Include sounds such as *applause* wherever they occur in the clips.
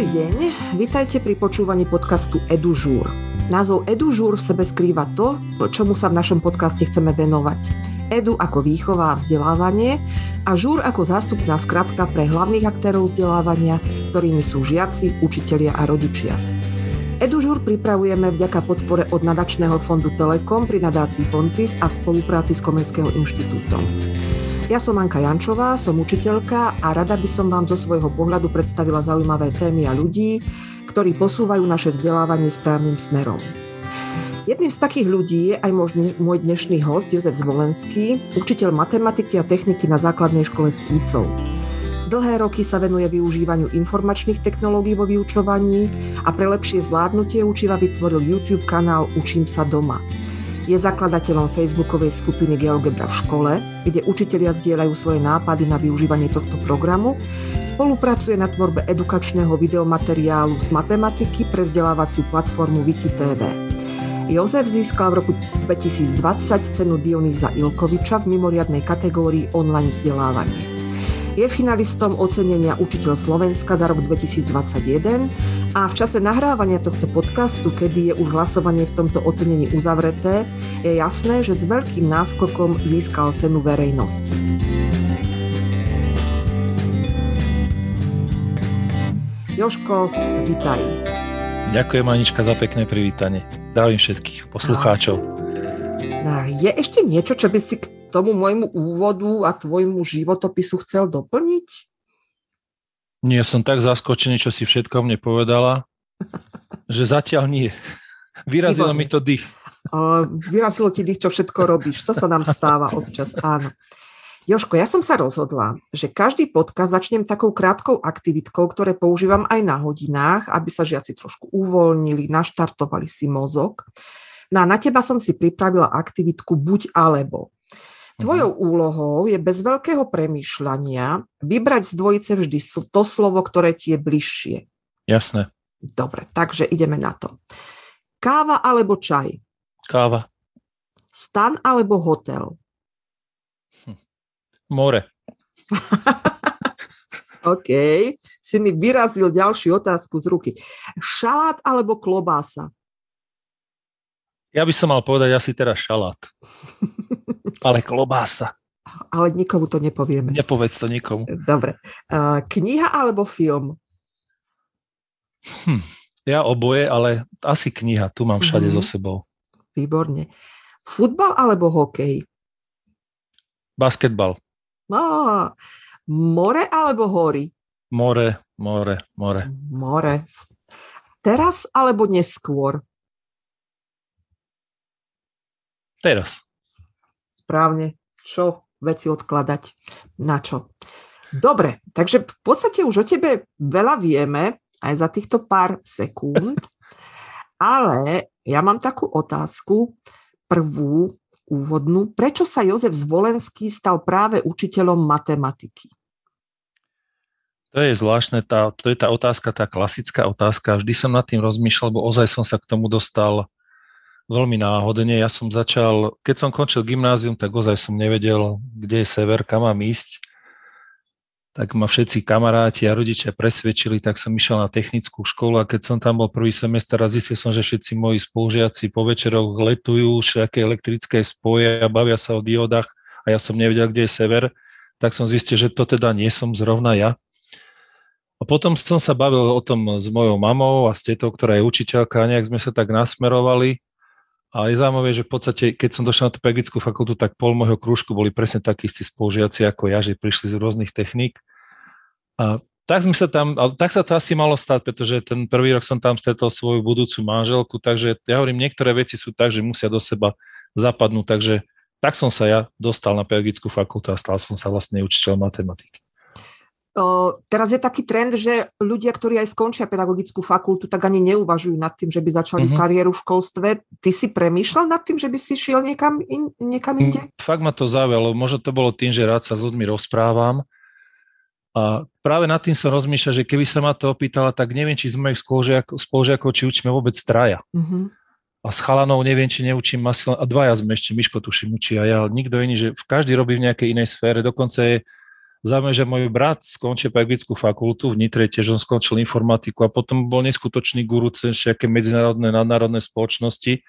Dobrý deň, vítajte pri počúvaní podcastu EduŽúr. Názov EduŽúr v sebe skrýva to, čomu sa v našom podcaste chceme venovať. Edu ako výchova a vzdelávanie a žúr ako zástupná skratka pre hlavných aktérov vzdelávania, ktorými sú žiaci, učitelia a rodičia. EduŽúr pripravujeme vďaka podpore od nadačného fondu Telekom pri nadácii Pontis a v spolupráci s Komenského inštitútom. Ja som Anka Jančová, som učiteľka a rada by som vám zo svojho pohľadu predstavila zaujímavé témy a ľudí, ktorí posúvajú naše vzdelávanie správnym smerom. Jedným z takých ľudí je aj môj dnešný host Jozef Zvolenský, učiteľ matematiky a techniky na základnej škole Skýcov. Dlhé roky sa venuje využívaniu informačných technológií vo vyučovaní a pre lepšie zvládnutie učiva vytvoril YouTube kanál Učím sa doma. Je zakladateľom facebookovej skupiny GeoGebra v škole, kde učitelia zdieľajú svoje nápady na využívanie tohto programu, spolupracuje na tvorbe edukačného videomateriálu z matematiky pre vzdelávaciu platformu WikiTV. Jozef získal v roku 2020 cenu Dionýza Ilkoviča v mimoriadnej kategórii online vzdelávanie. Je finalistom ocenenia Učiteľ Slovenska za rok 2021 a v čase nahrávania tohto podcastu, kedy je už hlasovanie v tomto ocenení uzavreté, je jasné, že s veľkým náskokom získal cenu verejnosti. Joško, vítaj. Ďakujem Anička za pekné privítanie. Zdravím všetkých poslucháčov. No, je ešte niečo, čo by si k tomu môjmu úvodu a tvojmu životopisu chcel doplniť? Nie, som tak zaskočený, čo si všetko mne povedala, *laughs* že zatiaľ nie. Vyrazilo mi to dých. vyrazilo ti dých, čo všetko robíš. To sa nám stáva občas, áno. Joško, ja som sa rozhodla, že každý podcast začnem takou krátkou aktivitkou, ktoré používam aj na hodinách, aby sa žiaci trošku uvoľnili, naštartovali si mozog. No a na teba som si pripravila aktivitku buď alebo. Tvojou mhm. úlohou je bez veľkého premýšľania vybrať z dvojice vždy to slovo, ktoré ti je bližšie. Jasné. Dobre, takže ideme na to. Káva alebo čaj? Káva. Stan alebo hotel? Hm. More. *laughs* OK, si mi vyrazil ďalšiu otázku z ruky. Šalát alebo klobása? Ja by som mal povedať asi teraz šalát. *laughs* Ale klobása. Ale nikomu to nepovieme. Nepovedz to nikomu. Dobre. Kniha alebo film? Hm, ja oboje, ale asi kniha. Tu mám všade mm-hmm. so sebou. Výborne. Futbal alebo hokej? Basketbal. No, more alebo hory? More, more, more. More. Teraz alebo neskôr? Teraz správne, čo veci odkladať, na čo. Dobre, takže v podstate už o tebe veľa vieme, aj za týchto pár sekúnd, *laughs* ale ja mám takú otázku, prvú, úvodnú. Prečo sa Jozef Zvolenský stal práve učiteľom matematiky? To je zvláštne, tá, to je tá otázka, tá klasická otázka. Vždy som nad tým rozmýšľal, lebo ozaj som sa k tomu dostal veľmi náhodne. Ja som začal, keď som končil gymnázium, tak ozaj som nevedel, kde je sever, kam mám ísť. Tak ma všetci kamaráti a rodičia presvedčili, tak som išiel na technickú školu a keď som tam bol prvý semester a zistil som, že všetci moji spolužiaci po večeroch letujú všetké elektrické spoje a bavia sa o diodách a ja som nevedel, kde je sever, tak som zistil, že to teda nie som zrovna ja. A potom som sa bavil o tom s mojou mamou a s tetou, ktorá je učiteľka, a nejak sme sa tak nasmerovali a je zaujímavé, že v podstate, keď som došiel na tú pedagogickú fakultu, tak pol môjho krúžku boli presne takí istí spolužiaci ako ja, že prišli z rôznych techník. A tak, sme sa tam, ale tak sa to asi malo stať, pretože ten prvý rok som tam stretol svoju budúcu manželku, takže ja hovorím, niektoré veci sú tak, že musia do seba zapadnúť, takže tak som sa ja dostal na pedagogickú fakultu a stal som sa vlastne učiteľ matematiky. Teraz je taký trend, že ľudia, ktorí aj skončia pedagogickú fakultu, tak ani neuvažujú nad tým, že by začali mm-hmm. kariéru v školstve. Ty si premýšľal nad tým, že by si šiel niekam, in, niekam mm, inde? Fakt ma to zaujalo. Možno to bolo tým, že rád sa s ľuďmi rozprávam. A práve nad tým som rozmýšľal, že keby sa ma to opýtala, tak neviem, či z mojich spolužiakov, či učíme vôbec traja. Mm-hmm. A s chalanou neviem, či neučím asi a dvaja sme ešte, Miško tuším učí a ja, nikto iný, že každý robí v nejakej inej sfére, dokonca je Zaujímavé, že môj brat skončil pedagogickú fakultu v Nitre, tiež on skončil informatiku a potom bol neskutočný guru cez všetké medzinárodné, nadnárodné spoločnosti.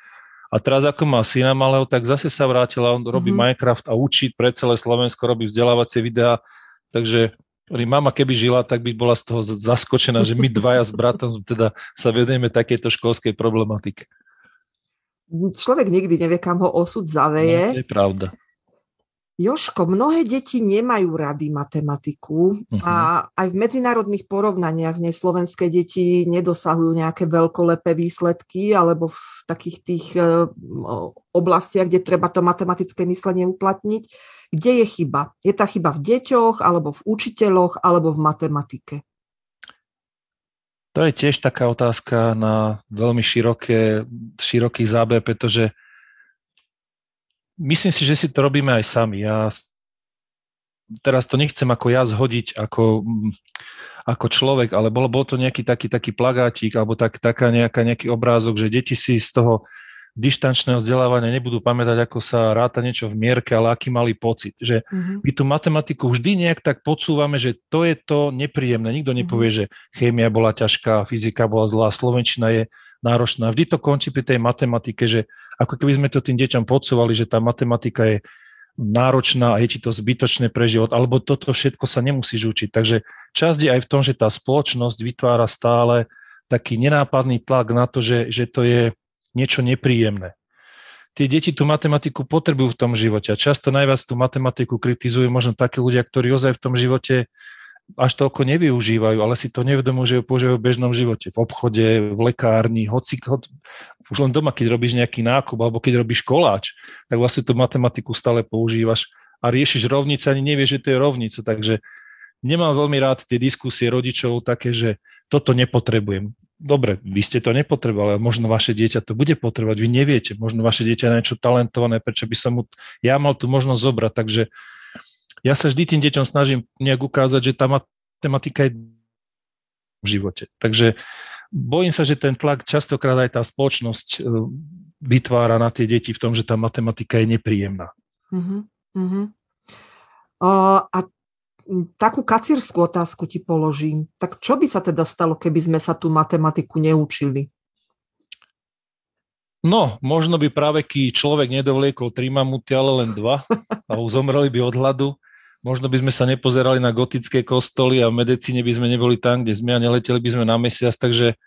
A teraz ako má syna malého, tak zase sa vrátil a on robí mm-hmm. Minecraft a učí pre celé Slovensko, robí vzdelávacie videá. Takže mama keby žila, tak by bola z toho zaskočená, že my dvaja s bratom teda sa vedeme takéto školskej problematike. Človek nikdy nevie, kam ho osud zaveje. No, to je pravda. Joško, mnohé deti nemajú rady matematiku uh-huh. a aj v medzinárodných porovnaniach slovenské deti nedosahujú nejaké veľkolepé výsledky alebo v takých tých uh, oblastiach, kde treba to matematické myslenie uplatniť. Kde je chyba? Je tá chyba v deťoch, alebo v učiteľoch, alebo v matematike? To je tiež taká otázka na veľmi široké, široký záber, pretože myslím si, že si to robíme aj sami. Ja teraz to nechcem ako ja zhodiť ako, ako človek, ale bolo, bol to nejaký taký, taký plagátik alebo tak, taká nejaká, nejaký obrázok, že deti si z toho dištančného vzdelávania nebudú pamätať, ako sa ráta niečo v mierke, ale aký mali pocit. Že mm-hmm. my tú matematiku vždy nejak tak podsúvame, že to je to nepríjemné. Nikto nepovie, mm-hmm. že chémia bola ťažká, fyzika bola zlá, slovenčina je náročná. Vždy to končí pri tej matematike, že ako keby sme to tým deťom podsúvali, že tá matematika je náročná a je ti to zbytočné pre život, alebo toto všetko sa nemusíš učiť. Takže časť je aj v tom, že tá spoločnosť vytvára stále taký nenápadný tlak na to, že, že to je niečo nepríjemné. Tie deti tú matematiku potrebujú v tom živote a často najviac tú matematiku kritizujú možno takí ľudia, ktorí ozaj v tom živote až toľko nevyužívajú, ale si to nevedomujú, že ju používajú v bežnom živote, v obchode, v lekárni, hoci, už len doma, keď robíš nejaký nákup alebo keď robíš koláč, tak vlastne tú matematiku stále používaš a riešiš rovnice, ani nevieš, že to je rovnica, takže nemám veľmi rád tie diskusie rodičov také, že toto nepotrebujem. Dobre, vy ste to nepotrebovali, možno vaše dieťa to bude potrebovať, vy neviete, možno vaše dieťa je niečo talentované, prečo by som mu, ja mal tú možnosť zobrať, takže ja sa vždy tým deťom snažím nejak ukázať, že tá matematika je v živote. Takže bojím sa, že ten tlak častokrát aj tá spoločnosť e, vytvára na tie deti v tom, že tá matematika je nepríjemná. Uh-huh, uh-huh. Uh, a takú kacírskú otázku ti položím. Tak čo by sa teda stalo, keby sme sa tú matematiku neučili? No, možno by práve ký človek nedovliekol tri mamuty, ale len dva *laughs* a zomreli by od hladu možno by sme sa nepozerali na gotické kostoly a v medicíne by sme neboli tam, kde sme a neleteli by sme na mesiac, takže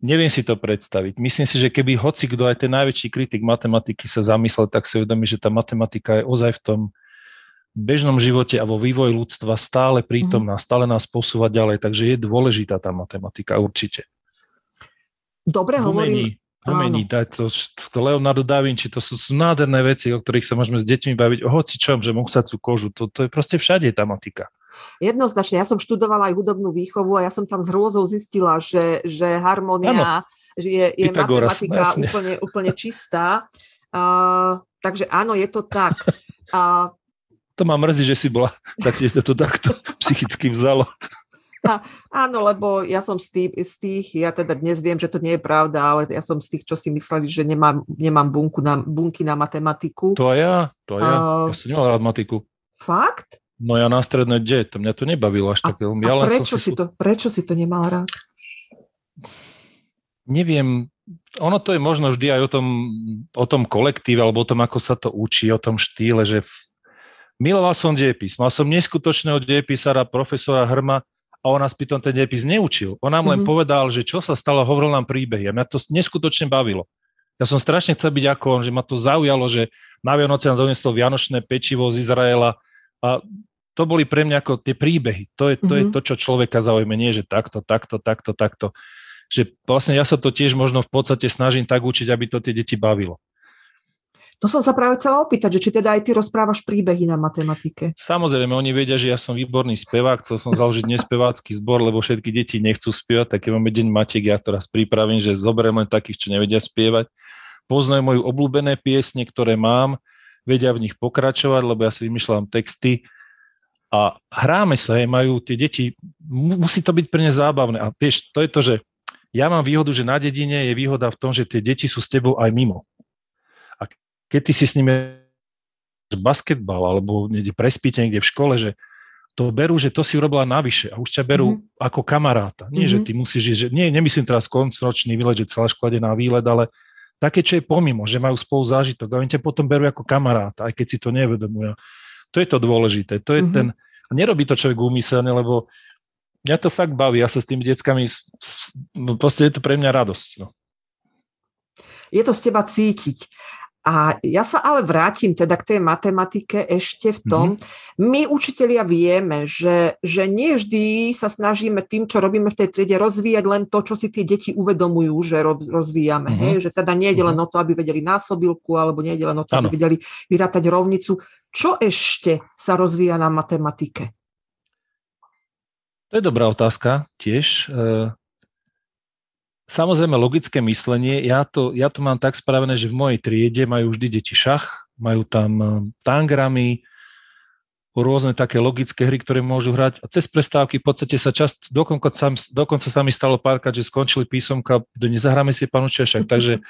neviem si to predstaviť. Myslím si, že keby hoci kto aj ten najväčší kritik matematiky sa zamyslel, tak si uvedomí, že tá matematika je ozaj v tom bežnom živote a vo vývoji ľudstva stále prítomná, mm-hmm. stále nás posúva ďalej, takže je dôležitá tá matematika určite. Dobre hovorím, Pomení, to, to Leonardo da Vinci, to sú, sú nádherné veci, o ktorých sa môžeme s deťmi baviť, o hoci čom, že musacú kožu, to, to je proste všade tá matika. Jednoznačne, ja som študovala aj hudobnú výchovu a ja som tam s hrôzou zistila, že, že harmonia že je, je matematika úplne, úplne čistá. Uh, takže áno, je to tak. *laughs* Uh, to ma mrzí, že si bola, *laughs* tak to, to takto psychicky vzalo. A, áno, lebo ja som z tých, z tých, ja teda dnes viem, že to nie je pravda, ale ja som z tých, čo si mysleli, že nemám, nemám bunku na, bunky na matematiku. To ja, to ja. Uh, ja som nemal rád matiku. Fakt? No ja na stredné de, to mňa to nebavilo až také. Ja a prečo, si, si to, prečo si to nemal rád? Neviem, ono to je možno vždy aj o tom, o tom kolektíve, alebo o tom, ako sa to učí, o tom štýle, že miloval som dejepis. Mal som neskutočného dejepisára, profesora Hrma, a on nás pritom ten dejepis neučil. On nám mm-hmm. len mhm. povedal, že čo sa stalo, hovoril nám príbehy a mňa to neskutočne bavilo. Ja som strašne chcel byť ako on, že ma to zaujalo, že na Vianoce nám donieslo vianočné pečivo z Izraela a to boli pre mňa ako tie príbehy. To je, to, mm-hmm. je mhm. to, čo človeka zaujme, nie že takto, takto, takto, takto. Že vlastne ja sa to tiež možno v podstate snažím tak učiť, aby to tie deti bavilo. To som sa práve chcela opýtať, že či teda aj ty rozprávaš príbehy na matematike. Samozrejme, oni vedia, že ja som výborný spevák, chcel som založiť nespevácky zbor, lebo všetky deti nechcú spievať, tak keď máme deň Matiek, ja teraz pripravím, že zoberiem len takých, čo nevedia spievať. Poznajú moju obľúbené piesne, ktoré mám, vedia v nich pokračovať, lebo ja si vymýšľam texty a hráme sa, majú tie deti, musí to byť pre ne zábavné. A vieš, to je to, že ja mám výhodu, že na dedine je výhoda v tom, že tie deti sú s tebou aj mimo keď ty si s nimi basketbal alebo niekde prespíte niekde v škole, že to berú, že to si urobila navyše a už ťa berú mm-hmm. ako kamaráta. Nie, mm-hmm. že ty musíš ísť, že nie, nemyslím teraz koncročný výlet, že celá škola na výlet, ale také, čo je pomimo, že majú spolu zážitok a oni ťa potom berú ako kamaráta, aj keď si to nevedomujú. To je to dôležité. To je mm-hmm. ten, nerobí to človek úmyselne, lebo mňa to fakt baví, ja sa s tými deckami, no proste je to pre mňa radosť. No. Je to z teba cítiť. A ja sa ale vrátim teda k tej matematike ešte v tom, mm-hmm. my učitelia vieme, že, že nie vždy sa snažíme tým, čo robíme v tej triede, rozvíjať len to, čo si tie deti uvedomujú, že rozvíjame. Mm-hmm. Hej? Že teda nie je len mm-hmm. o to, aby vedeli násobilku, alebo nie je len o to, ano. aby vedeli vyrátať rovnicu. Čo ešte sa rozvíja na matematike? To je dobrá otázka tiež. E, Samozrejme, logické myslenie, ja to, ja to mám tak spravené, že v mojej triede majú vždy deti šach, majú tam eh, tangramy, rôzne také logické hry, ktoré môžu hrať. A cez prestávky v podstate sa čast, dokonca, sa, dokonca sa mi stalo párkrát, že skončili písomka, do nezahráme si panu Češak, takže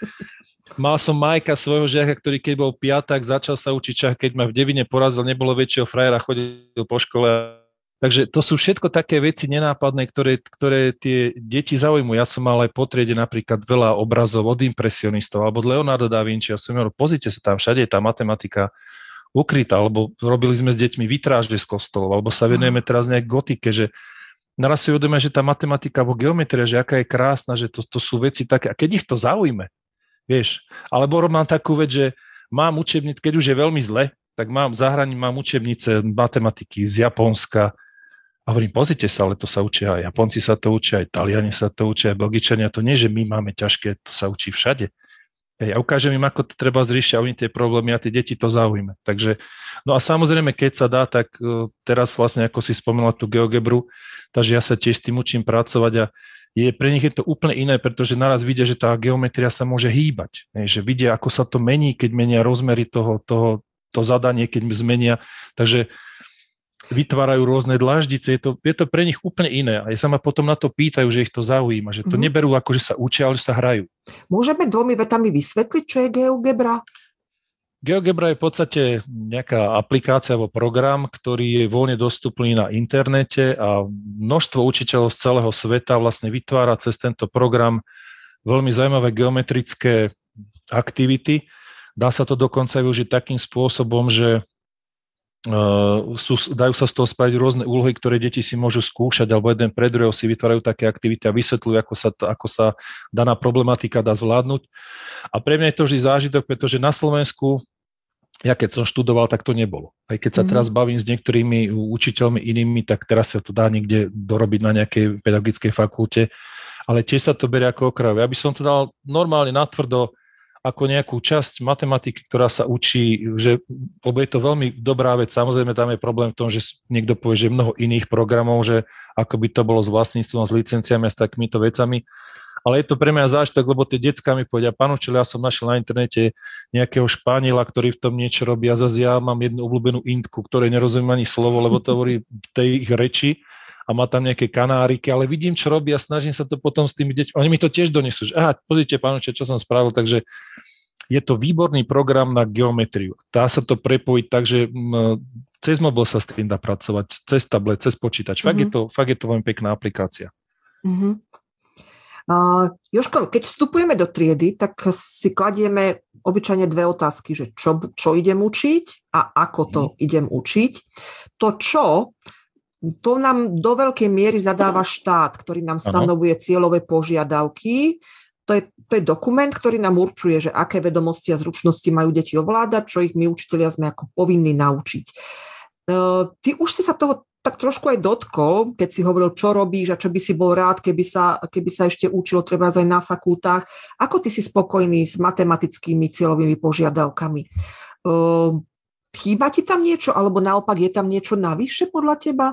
mal som Majka svojho žiaka, ktorý keď bol piatak, začal sa učiť šach, keď ma v devine porazil, nebolo väčšieho frajera, chodil po škole Takže to sú všetko také veci nenápadné, ktoré, ktoré tie deti zaujímujú. Ja som mal aj po triede napríklad veľa obrazov od impresionistov alebo od Leonardo da Vinci. Ja som hovoril, pozrite sa tam, všade je tá matematika ukrytá, alebo robili sme s deťmi vytrážde z kostolov, alebo sa venujeme teraz nejak gotike, že naraz si uvedomíme, že tá matematika alebo geometria, že aká je krásna, že to, to sú veci také, a keď ich to zaujme, vieš, alebo mám takú vec, že mám učebnic, keď už je veľmi zle, tak mám zahraní, mám učebnice matematiky z Japonska, a hovorím, pozrite sa, ale to sa učia aj Japonci sa to učia, aj Taliani sa to učia, aj Belgičania. To nie, že my máme ťažké, to sa učí všade. Ja ukážem im, ako to treba zriešiť a oni tie problémy a tie deti to zaujíme. Takže, no a samozrejme, keď sa dá, tak e, teraz vlastne, ako si spomínala tú geogebru, takže ja sa tiež s tým učím pracovať a je, pre nich je to úplne iné, pretože naraz vidia, že tá geometria sa môže hýbať. že vidia, ako sa to mení, keď menia rozmery toho, toho to zadanie, keď zmenia. Takže vytvárajú rôzne dláždice, je to, je to pre nich úplne iné. A sa ma potom na to pýtajú, že ich to zaujíma, že to mm-hmm. neberú ako, že sa učia, ale sa hrajú. Môžeme dvomi vetami vysvetliť, čo je GeoGebra? GeoGebra je v podstate nejaká aplikácia alebo program, ktorý je voľne dostupný na internete a množstvo učiteľov z celého sveta vlastne vytvára cez tento program veľmi zaujímavé geometrické aktivity. Dá sa to dokonca využiť takým spôsobom, že sú, dajú sa z toho spraviť rôzne úlohy, ktoré deti si môžu skúšať, alebo jeden pre druhého si vytvárajú také aktivity a vysvetľujú, ako sa, ako sa daná problematika dá zvládnuť. A pre mňa je to vždy zážitok, pretože na Slovensku, ja keď som študoval, tak to nebolo. Aj keď sa mm. teraz bavím s niektorými učiteľmi inými, tak teraz sa to dá niekde dorobiť na nejakej pedagogickej fakulte, ale tiež sa to berie ako okrav. Ja by som to dal normálne natvrdo ako nejakú časť matematiky, ktorá sa učí, že, lebo je to veľmi dobrá vec, samozrejme tam je problém v tom, že niekto povie, že mnoho iných programov, že ako by to bolo s vlastníctvom, s licenciami a s takýmito vecami, ale je to pre mňa zážitok, lebo tie decka mi povedia, pán učiteľ, ja som našiel na internete nejakého Španiela, ktorý v tom niečo robí a zase ja mám jednu obľúbenú intku, ktorej nerozumiem ani slovo, lebo to hovorí tej ich reči a má tam nejaké kanáriky, ale vidím, čo robí a snažím sa to potom s tými deťmi. Oni mi to tiež donesú, že aha, pozrite, pán čo som spravil, takže je to výborný program na geometriu. Dá sa to prepojiť tak, že cez mobil sa s tým dá pracovať, cez tablet, cez počítač. Fakt, mm-hmm. je, mhm. to, fakt je to veľmi pekná aplikácia. Mm-hmm. Uh, Joško, keď vstupujeme do triedy, tak si kladieme obyčajne dve otázky, že čo, čo idem učiť a ako to mm. idem učiť. To čo to nám do veľkej miery zadáva štát, ktorý nám stanovuje cieľové požiadavky. To je, to je dokument, ktorý nám určuje, že aké vedomosti a zručnosti majú deti ovládať, čo ich my učiteľia sme ako povinní naučiť. E, ty už si sa toho tak trošku aj dotkol, keď si hovoril, čo robíš a čo by si bol rád, keby sa, keby sa ešte učilo treba aj na fakultách. Ako ty si spokojný s matematickými cieľovými požiadavkami? E, chýba ti tam niečo, alebo naopak je tam niečo navyše podľa teba?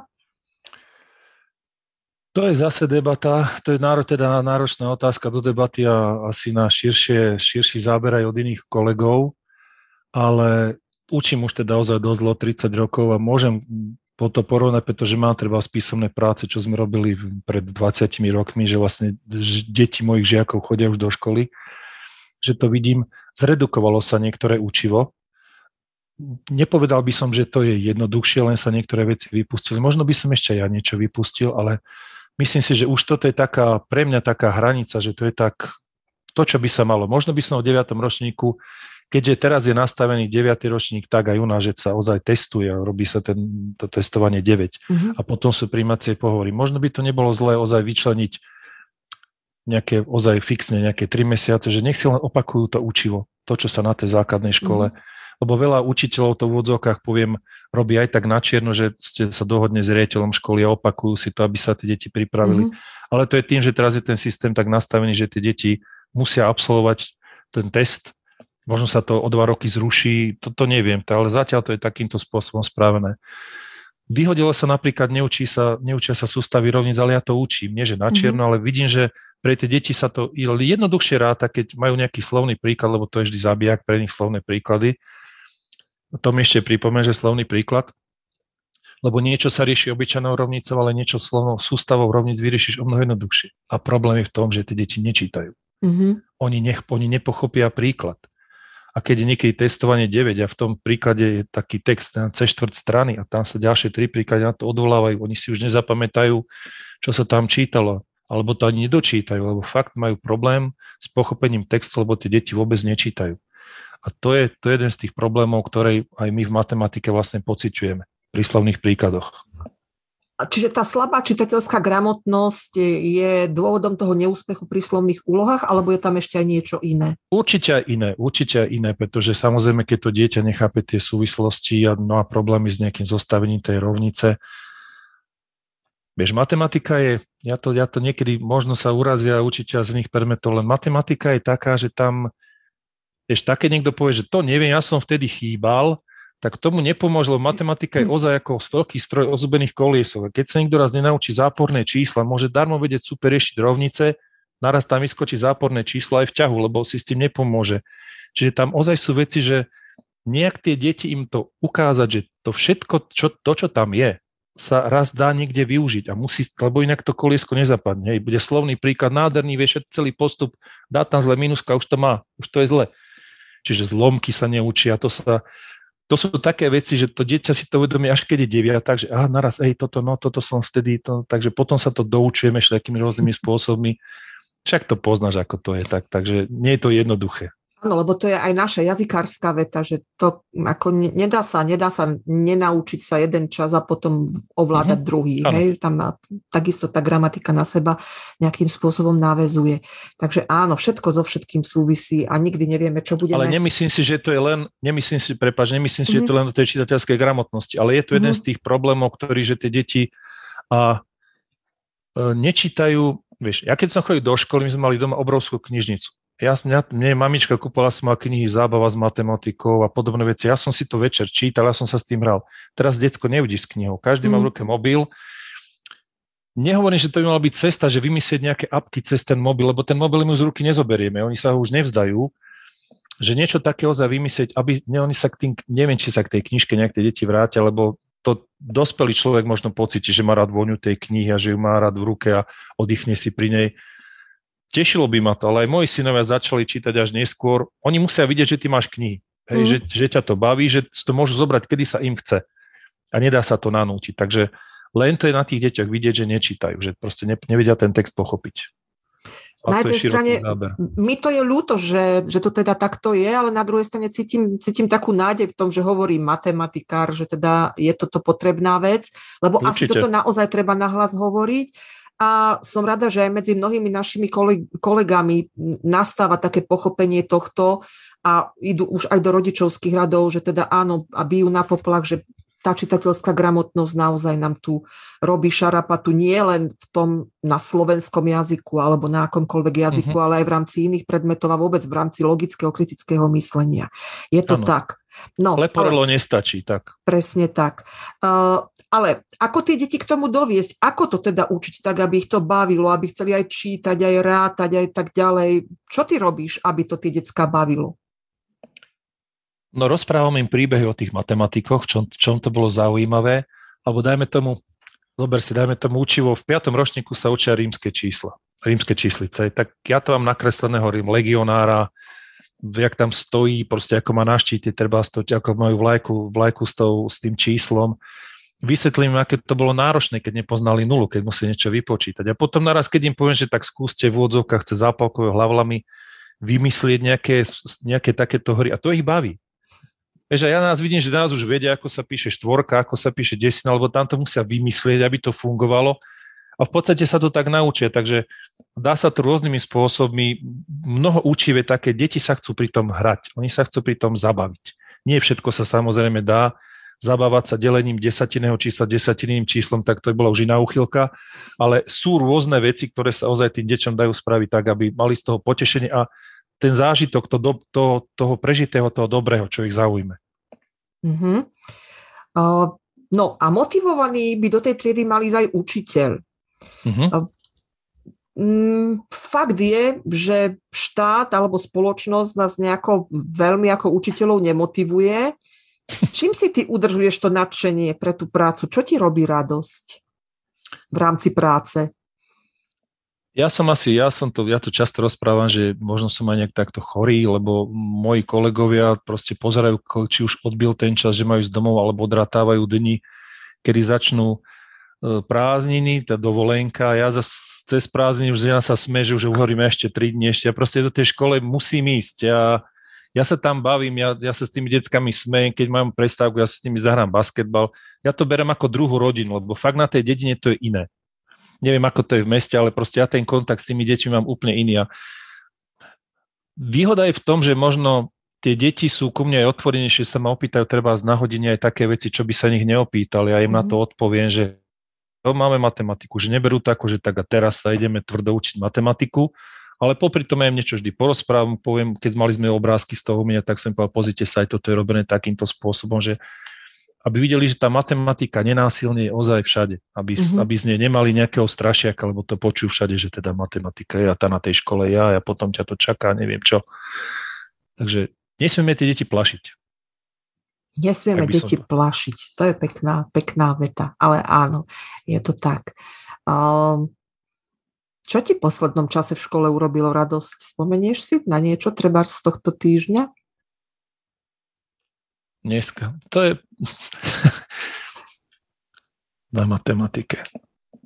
To je zase debata, to je náro, teda náročná otázka do debaty a asi na širšie, širší záber aj od iných kolegov, ale učím už teda ozaj dosť 30 rokov a môžem po to porovnať, pretože mám treba z písomnej práce, čo sme robili pred 20 rokmi, že vlastne deti mojich žiakov chodia už do školy, že to vidím, zredukovalo sa niektoré učivo, nepovedal by som, že to je jednoduchšie, len sa niektoré veci vypustili. Možno by som ešte ja niečo vypustil, ale myslím si, že už toto je taká, pre mňa taká hranica, že to je tak, to, čo by sa malo. Možno by som o 9. ročníku, keďže teraz je nastavený 9. ročník, tak aj u nás, že sa ozaj testuje, robí sa ten, to testovanie 9 mm-hmm. a potom sú príjmacie pohovory. Možno by to nebolo zlé ozaj vyčleniť nejaké ozaj fixne, nejaké 3 mesiace, že nech si len opakujú to učivo, to, čo sa na tej základnej škole mm-hmm lebo veľa učiteľov to v odzokách poviem, robí aj tak na čierno, že ste sa dohodne s riaditeľom školy a opakujú si to, aby sa tie deti pripravili. Mm-hmm. Ale to je tým, že teraz je ten systém tak nastavený, že tie deti musia absolvovať ten test, možno sa to o dva roky zruší, to, to neviem, ale zatiaľ to je takýmto spôsobom spravené. Vyhodilo sa napríklad, neučí sa, neučia sa sústavy rovnic, ale ja to učím, nie že na čierno, mm-hmm. ale vidím, že pre tie deti sa to jednoduchšie ráta, keď majú nejaký slovný príklad, lebo to je vždy zabijak pre nich slovné príklady, to mi ešte pripomen, že slovný príklad, lebo niečo sa rieši obyčajnou rovnicou, ale niečo slovnou sústavou rovnic vyriešiš o mnoho jednoduchšie. A problém je v tom, že tie deti nečítajú. Mm-hmm. Oni, nech, oni nepochopia príklad. A keď je niekedy testovanie 9 a v tom príklade je taký text na C štvrt strany a tam sa ďalšie tri príklady na to odvolávajú, oni si už nezapamätajú, čo sa tam čítalo, alebo to ani nedočítajú, lebo fakt majú problém s pochopením textu, lebo tie deti vôbec nečítajú. A to je, to je jeden z tých problémov, ktoré aj my v matematike vlastne pociťujeme pri slovných príkladoch. Čiže tá slabá čitateľská gramotnosť je dôvodom toho neúspechu pri slovných úlohách, alebo je tam ešte aj niečo iné? Určite aj iné, určite aj iné, pretože samozrejme, keď to dieťa nechápe tie súvislosti a no a problémy s nejakým zostavením tej rovnice, vieš, matematika je, ja to, ja to niekedy možno sa urazia učiteľ z iných predmetov, len matematika je taká, že tam Vieš, také niekto povie, že to neviem, ja som vtedy chýbal, tak tomu nepomôže, lebo matematika je ozaj ako veľký stroj ozubených koliesov. A keď sa niekto raz nenaučí záporné čísla, môže darmo vedieť super riešiť rovnice, naraz tam vyskočí záporné číslo aj v ťahu, lebo si s tým nepomôže. Čiže tam ozaj sú veci, že nejak tie deti im to ukázať, že to všetko, čo, to, čo tam je, sa raz dá niekde využiť a musí, lebo inak to koliesko nezapadne. Bude slovný príklad, nádherný, vieš celý postup, dá tam zle minuska, už to má, už to je zle čiže zlomky sa neučia, to sa, to sú také veci, že to dieťa si to uvedomí až keď je devia, takže aha, naraz, ej, toto, no, toto som vtedy, to, takže potom sa to doučujeme ešte takými rôznymi spôsobmi. Však to poznáš, ako to je, tak, takže nie je to jednoduché. Áno, lebo to je aj naša jazykárska veta, že to ako nedá sa, nedá sa nenaučiť sa jeden čas a potom ovládať mm-hmm. druhý. Hej? Tam má, takisto tá gramatika na seba nejakým spôsobom návezuje. Takže áno, všetko so všetkým súvisí a nikdy nevieme, čo budeme... Ale nemyslím si, že to je len, nemyslím si, prepáč, nemyslím si, mm-hmm. že to je len o tej čitateľskej gramotnosti, ale je to jeden mm-hmm. z tých problémov, ktorý, že tie deti a, e, nečítajú, vieš, ja keď som chodil do školy, my sme mali doma obrovskú knižnicu ja, mňa, mne mamička kúpala som knihy Zábava s matematikou a podobné veci. Ja som si to večer čítal, ja som sa s tým hral. Teraz detsko neudí s knihou. Každý mm. má v mm. ruke mobil. Nehovorím, že to by mala byť cesta, že vymyslieť nejaké apky cez ten mobil, lebo ten mobil mu z ruky nezoberieme. Oni sa ho už nevzdajú. Že niečo také ozaj vymyslieť, aby ne, oni sa k tým, neviem, či sa k tej knižke nejak tie deti vrátia, lebo to dospelý človek možno pocíti, že má rád vôňu tej knihy a že ju má rád v ruke a oddychne si pri nej tešilo by ma to, ale aj moji synovia začali čítať až neskôr. Oni musia vidieť, že ty máš knihy, hej, mm. že, že ťa to baví, že to môžu zobrať, kedy sa im chce. A nedá sa to nanútiť. Takže len to je na tých deťoch vidieť, že nečítajú, že proste ne, nevedia ten text pochopiť. A na jednej strane, záber. mi to je ľúto, že, že to teda takto je, ale na druhej strane cítim, cítim takú nádej v tom, že hovorí matematikár, že teda je toto potrebná vec, lebo Určite. asi toto naozaj treba nahlas hovoriť a som rada, že aj medzi mnohými našimi kolegami nastáva také pochopenie tohto a idú už aj do rodičovských radov, že teda áno, a bijú na poplach, že tá čitateľská gramotnosť naozaj nám tu robí šarapatu nie len v tom na slovenskom jazyku alebo na akomkoľvek jazyku, uh-huh. ale aj v rámci iných predmetov a vôbec v rámci logického kritického myslenia. Je to ano. tak. No, Leporelo ale, nestačí, tak. Presne tak. Uh, ale ako tie deti k tomu doviesť? Ako to teda učiť tak, aby ich to bavilo, aby chceli aj čítať, aj rátať, aj tak ďalej? Čo ty robíš, aby to tie decka bavilo? No rozprávam im príbehy o tých matematikoch, čom, čom to bolo zaujímavé, alebo dajme tomu, zober si, dajme tomu učivo, v 5. ročníku sa učia rímske čísla, rímske číslice, tak ja to mám nakresleného rím legionára, jak tam stojí, proste ako má na štíte, treba stoť, ako majú vlajku, vlajku s, tou, s tým číslom. Vysvetlím, aké to bolo náročné, keď nepoznali nulu, keď museli niečo vypočítať. A potom naraz, keď im poviem, že tak skúste v úvodzovkách cez zápalkové hlavlami vymyslieť nejaké, nejaké takéto hry. A to ich baví. Vieš, ja nás vidím, že nás už vedia, ako sa píše štvorka, ako sa píše desina, lebo tam to musia vymyslieť, aby to fungovalo a v podstate sa to tak naučia, takže dá sa to rôznymi spôsobmi. Mnoho učivé také, deti sa chcú pri tom hrať, oni sa chcú pri tom zabaviť. Nie všetko sa samozrejme dá, zabávať sa delením desatinného čísla desatinným číslom, tak to je bola už iná uchylka, ale sú rôzne veci, ktoré sa ozaj tým deťom dajú spraviť tak, aby mali z toho potešenie a ten zážitok to, to, toho prežitého, toho dobrého, čo ich zaujme. Mm-hmm. Uh, no a motivovaný by do tej triedy mali aj učiteľ. Uh-huh. Fakt je, že štát alebo spoločnosť nás nejako veľmi ako učiteľov nemotivuje. Čím si ty udržuješ to nadšenie pre tú prácu? Čo ti robí radosť v rámci práce? Ja som asi, ja som to, ja to často rozprávam, že možno som aj nejak takto chorý, lebo moji kolegovia proste pozerajú, či už odbil ten čas, že majú z domov, alebo odratávajú dni, kedy začnú prázdniny, tá dovolenka, ja zase cez prázdniny už ja sa sme, že už hovoríme ešte 3 dní ešte, ja proste do tej škole musím ísť. Ja, ja sa tam bavím, ja, ja sa s tými deckami smejem, keď mám prestávku, ja sa s nimi zahrám basketbal. Ja to berem ako druhú rodinu, lebo fakt na tej dedine to je iné. Neviem, ako to je v meste, ale proste ja ten kontakt s tými deťmi mám úplne iný. A výhoda je v tom, že možno tie deti sú ku mne aj otvorenejšie, sa ma opýtajú treba z nahodenia aj také veci, čo by sa nich neopýtali. Ja im mm. na to odpoviem, že to máme matematiku, že neberú to ako, že tak a teraz sa ideme tvrdo učiť matematiku, ale popri tom ja im niečo vždy porozprávam, poviem, keď mali sme obrázky z toho umenia, tak som povedal, pozrite sa, aj toto je robené takýmto spôsobom, že aby videli, že tá matematika nenásilne je ozaj všade, aby, mm-hmm. aby z nej nemali nejakého strašiaka, lebo to počujú všade, že teda matematika je a tá na tej škole ja a potom ťa to čaká, neviem čo. Takže nesmieme tie deti plašiť. Nesmieme deti som... plašiť. To je pekná, pekná veta. Ale áno, je to tak. Um, čo ti v poslednom čase v škole urobilo radosť? Spomenieš si na niečo treba z tohto týždňa? Dneska. To je *laughs* na matematike.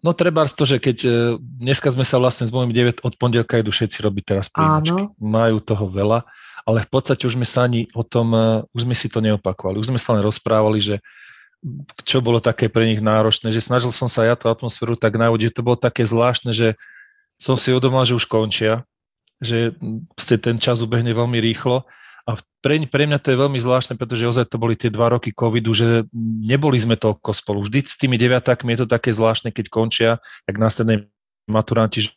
No treba to, že keď e, dneska sme sa vlastne s mojim 9 od pondelka idú všetci robiť teraz príjmačky. Majú toho veľa ale v podstate už sme sa ani o tom, e, už sme si to neopakovali. Už sme sa len rozprávali, že čo bolo také pre nich náročné, že snažil som sa ja tú atmosféru tak navodiť, že to bolo také zvláštne, že som si uvedomil, že už končia, že ten čas ubehne veľmi rýchlo a pre, pre mňa to je veľmi zvláštne, pretože ozaj to boli tie dva roky covidu, že neboli sme toľko spolu. Vždy s tými deviatákmi je to také zvláštne, keď končia, jak následne maturanti,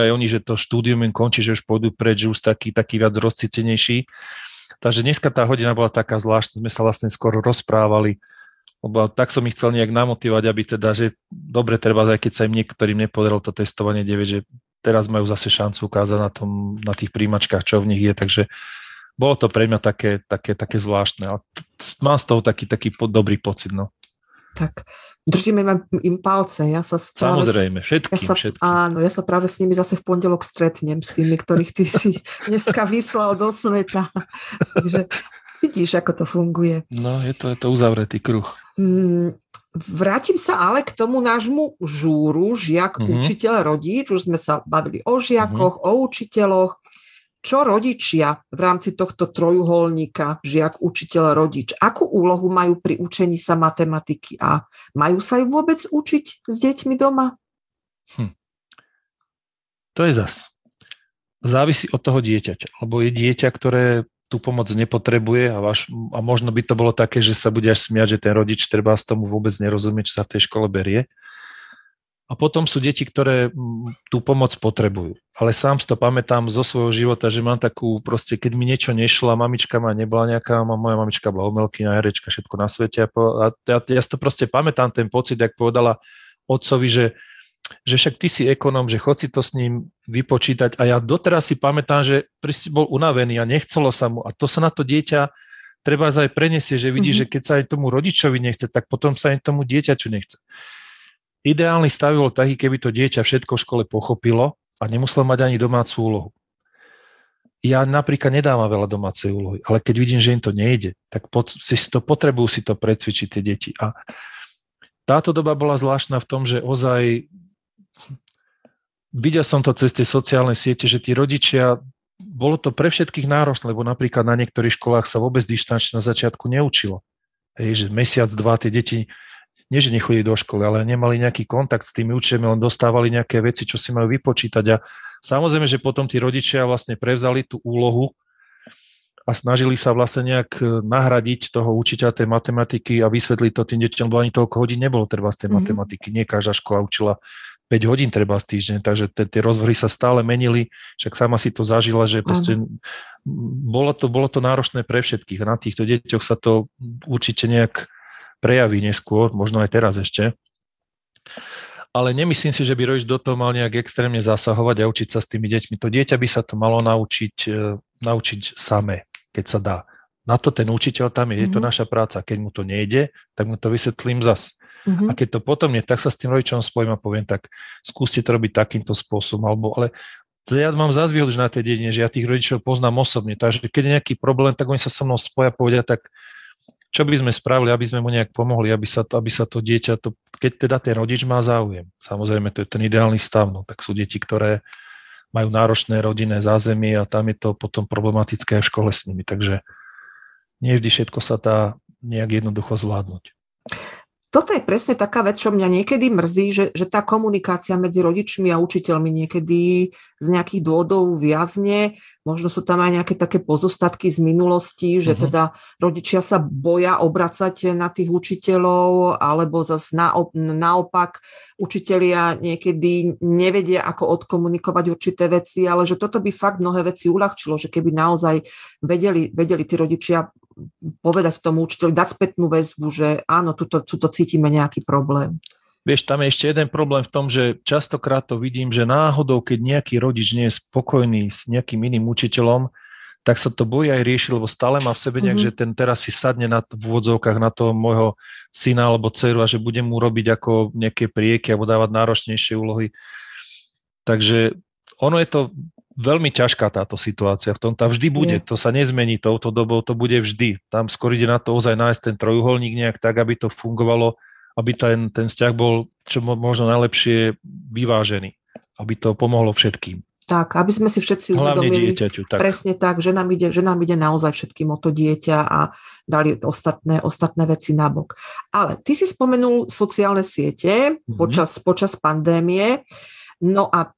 aj oni, že to štúdium im končí, že už pôjdu preč, že už taký, taký viac rozcítenejší. Takže dneska tá hodina bola taká zvláštna, sme sa vlastne skoro rozprávali, lebo tak som ich chcel nejak namotivovať, aby teda, že dobre treba, aj keď sa im niektorým nepodarilo to testovanie 9, že teraz majú zase šancu ukázať na, tom, na tých príjmačkách, čo v nich je, takže bolo to pre mňa také, také, také zvláštne, ale mám z toho taký, taký dobrý pocit. No. Tak držíme im palce. Ja sa práve, Samozrejme, všetkým, ja sa, všetkým. Áno, ja sa práve s nimi zase v pondelok stretnem, s tými, ktorých ty si *laughs* dneska vyslal do sveta. *laughs* Takže vidíš, ako to funguje. No, je to, je to uzavretý kruh. Mm, vrátim sa ale k tomu nášmu žúru, žiak, mm-hmm. učiteľ, rodič. Už sme sa bavili o žiakoch, mm-hmm. o učiteľoch čo rodičia v rámci tohto trojuholníka, žiak, učiteľ, rodič, akú úlohu majú pri učení sa matematiky a majú sa ju vôbec učiť s deťmi doma? Hm. To je zas. Závisí od toho dieťaťa, lebo je dieťa, ktoré tú pomoc nepotrebuje a, vaš, a možno by to bolo také, že sa bude až smiať, že ten rodič treba z tomu vôbec nerozumie, čo sa v tej škole berie. A potom sú deti, ktoré mm, tú pomoc potrebujú. Ale sám si to pamätám zo svojho života, že mám takú, proste, keď mi niečo nešlo, mamička ma nebola nejaká, moja mamička bola umelkyňa, herečka, všetko na svete. A, ja, ja si to proste pamätám, ten pocit, ak povedala otcovi, že, že však ty si ekonom, že chod si to s ním vypočítať. A ja doteraz si pamätám, že bol unavený a nechcelo sa mu. A to sa na to dieťa treba aj preniesie, že vidí, mm-hmm. že keď sa aj tomu rodičovi nechce, tak potom sa aj tomu dieťaču nechce. Ideálny stav bol taký, keby to dieťa všetko v škole pochopilo a nemuselo mať ani domácu úlohu. ja napríklad nedávam veľa domácej úlohy, ale keď vidím, že im to nejde, tak pod, si to potrebujú si to precvičiť tie deti. A táto doba bola zvláštna v tom, že ozaj videl som to cez tie sociálne siete, že tí rodičia, bolo to pre všetkých náročné, lebo napríklad na niektorých školách sa vôbec dištančne na začiatku neučilo. Hej, že mesiac, dva tie deti nie že nechodili do školy, ale nemali nejaký kontakt s tými učiteľmi, len dostávali nejaké veci, čo si majú vypočítať a samozrejme, že potom tí rodičia vlastne prevzali tú úlohu a snažili sa vlastne nejak e, nahradiť toho učiteľa tej matematiky a vysvetliť to tým deťom, lebo ani toľko hodín nebolo treba z tej mm-hmm. matematiky. Nie každá škola učila 5 hodín treba z týždeň, takže tie rozvrhy sa stále menili, však sama si to zažila, že proste bolo to, bolo to náročné pre všetkých na týchto deťoch sa to určite nejak prejaví neskôr, možno aj teraz ešte. Ale nemyslím si, že by rodič do toho mal nejak extrémne zasahovať a učiť sa s tými deťmi. To dieťa by sa to malo naučiť, e, naučiť samé, keď sa dá. Na to ten učiteľ tam je, mm-hmm. je to mhm. naša práca. Keď mu to nejde, tak mu to vysvetlím zas. Mm-hmm. A keď to potom nie, tak sa s tým rodičom spojím a poviem, tak skúste to robiť takýmto spôsobom. Alebo, ale ja mám zás výhodu, že na tej dedine, že ja tých rodičov poznám osobne, takže keď je nejaký problém, tak oni sa so mnou spoja a povedia, tak čo by sme spravili, aby sme mu nejak pomohli, aby sa to, aby sa to dieťa, to, keď teda ten rodič má záujem. Samozrejme, to je ten ideálny stav, no, tak sú deti, ktoré majú náročné rodinné zázemie a tam je to potom problematické aj v škole s nimi, takže nie vždy všetko sa dá nejak jednoducho zvládnuť toto je presne taká vec, čo mňa niekedy mrzí, že, že tá komunikácia medzi rodičmi a učiteľmi niekedy z nejakých dôvodov viazne. Možno sú tam aj nejaké také pozostatky z minulosti, že uh-huh. teda rodičia sa boja obracať na tých učiteľov, alebo zase naopak učitelia niekedy nevedia, ako odkomunikovať určité veci, ale že toto by fakt mnohé veci uľahčilo, že keby naozaj vedeli, vedeli tí rodičia povedať tomu učiteľu, dať spätnú väzbu, že áno, tuto, tuto cítime nejaký problém. Vieš, tam je ešte jeden problém v tom, že častokrát to vidím, že náhodou, keď nejaký rodič nie je spokojný s nejakým iným učiteľom, tak sa to bojí aj riešiť, lebo stále má v sebe nejak, mm-hmm. že ten teraz si sadne na, v úvodzovkách na toho môjho syna alebo dceru a že bude mu robiť ako nejaké prieky alebo dávať náročnejšie úlohy. Takže ono je to veľmi ťažká táto situácia v tom. Tá vždy bude, to sa nezmení touto dobou, to bude vždy. Tam skôr ide na to ozaj nájsť ten trojuholník nejak tak, aby to fungovalo, aby ten, ten vzťah bol čo možno najlepšie vyvážený, aby to pomohlo všetkým. Tak, aby sme si všetci uvedomili dieťaťu, tak. presne tak, že nám, ide, že nám ide naozaj všetkým o to dieťa a dali ostatné, ostatné veci nabok. Ale ty si spomenul sociálne siete mm-hmm. počas, počas pandémie. No a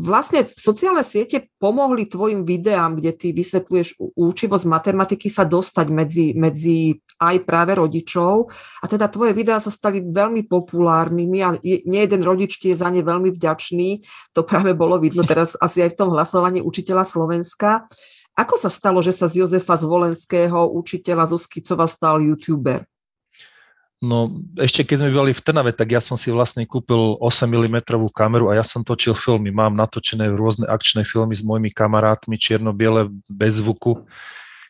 vlastne sociálne siete pomohli tvojim videám, kde ty vysvetľuješ účivosť matematiky sa dostať medzi, medzi aj práve rodičov. A teda tvoje videá sa stali veľmi populárnymi a nie jeden rodič ti je za ne veľmi vďačný. To práve bolo vidno teraz *laughs* asi aj v tom hlasovaní učiteľa Slovenska. Ako sa stalo, že sa z Jozefa Zvolenského učiteľa zo Skicova stal youtuber? No ešte keď sme boli v Trnave, tak ja som si vlastne kúpil 8 mm kameru a ja som točil filmy. Mám natočené rôzne akčné filmy s mojimi kamarátmi, čierno-biele, bez zvuku,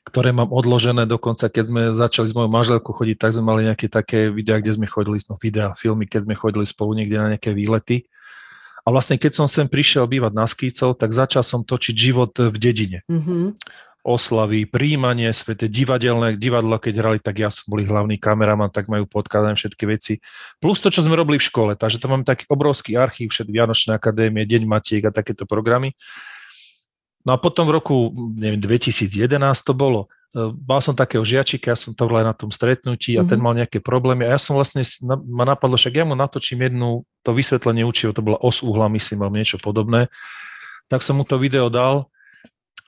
ktoré mám odložené. Dokonca keď sme začali s mojou manželkou chodiť, tak sme mali nejaké také videá, kde sme chodili, no videá, filmy, keď sme chodili spolu niekde na nejaké výlety. A vlastne keď som sem prišiel bývať na Skýcov, tak začal som točiť život v dedine. Mm-hmm oslavy, príjmanie, svete divadelné divadlo, keď hrali, tak ja som boli hlavný kameraman, tak majú podkladané všetky veci. Plus to, čo sme robili v škole, takže to máme taký obrovský archív, všetky Vianočné akadémie, Deň Matiek a takéto programy. No a potom v roku, neviem, 2011 to bolo, e, mal som takého žiačika, ja som to aj na tom stretnutí a mm-hmm. ten mhm. mal nejaké problémy a ja som vlastne, ma napadlo, však ja mu natočím jednu, to vysvetlenie učivo, to bola os uhla, myslím, alebo niečo podobné, tak som mu to video dal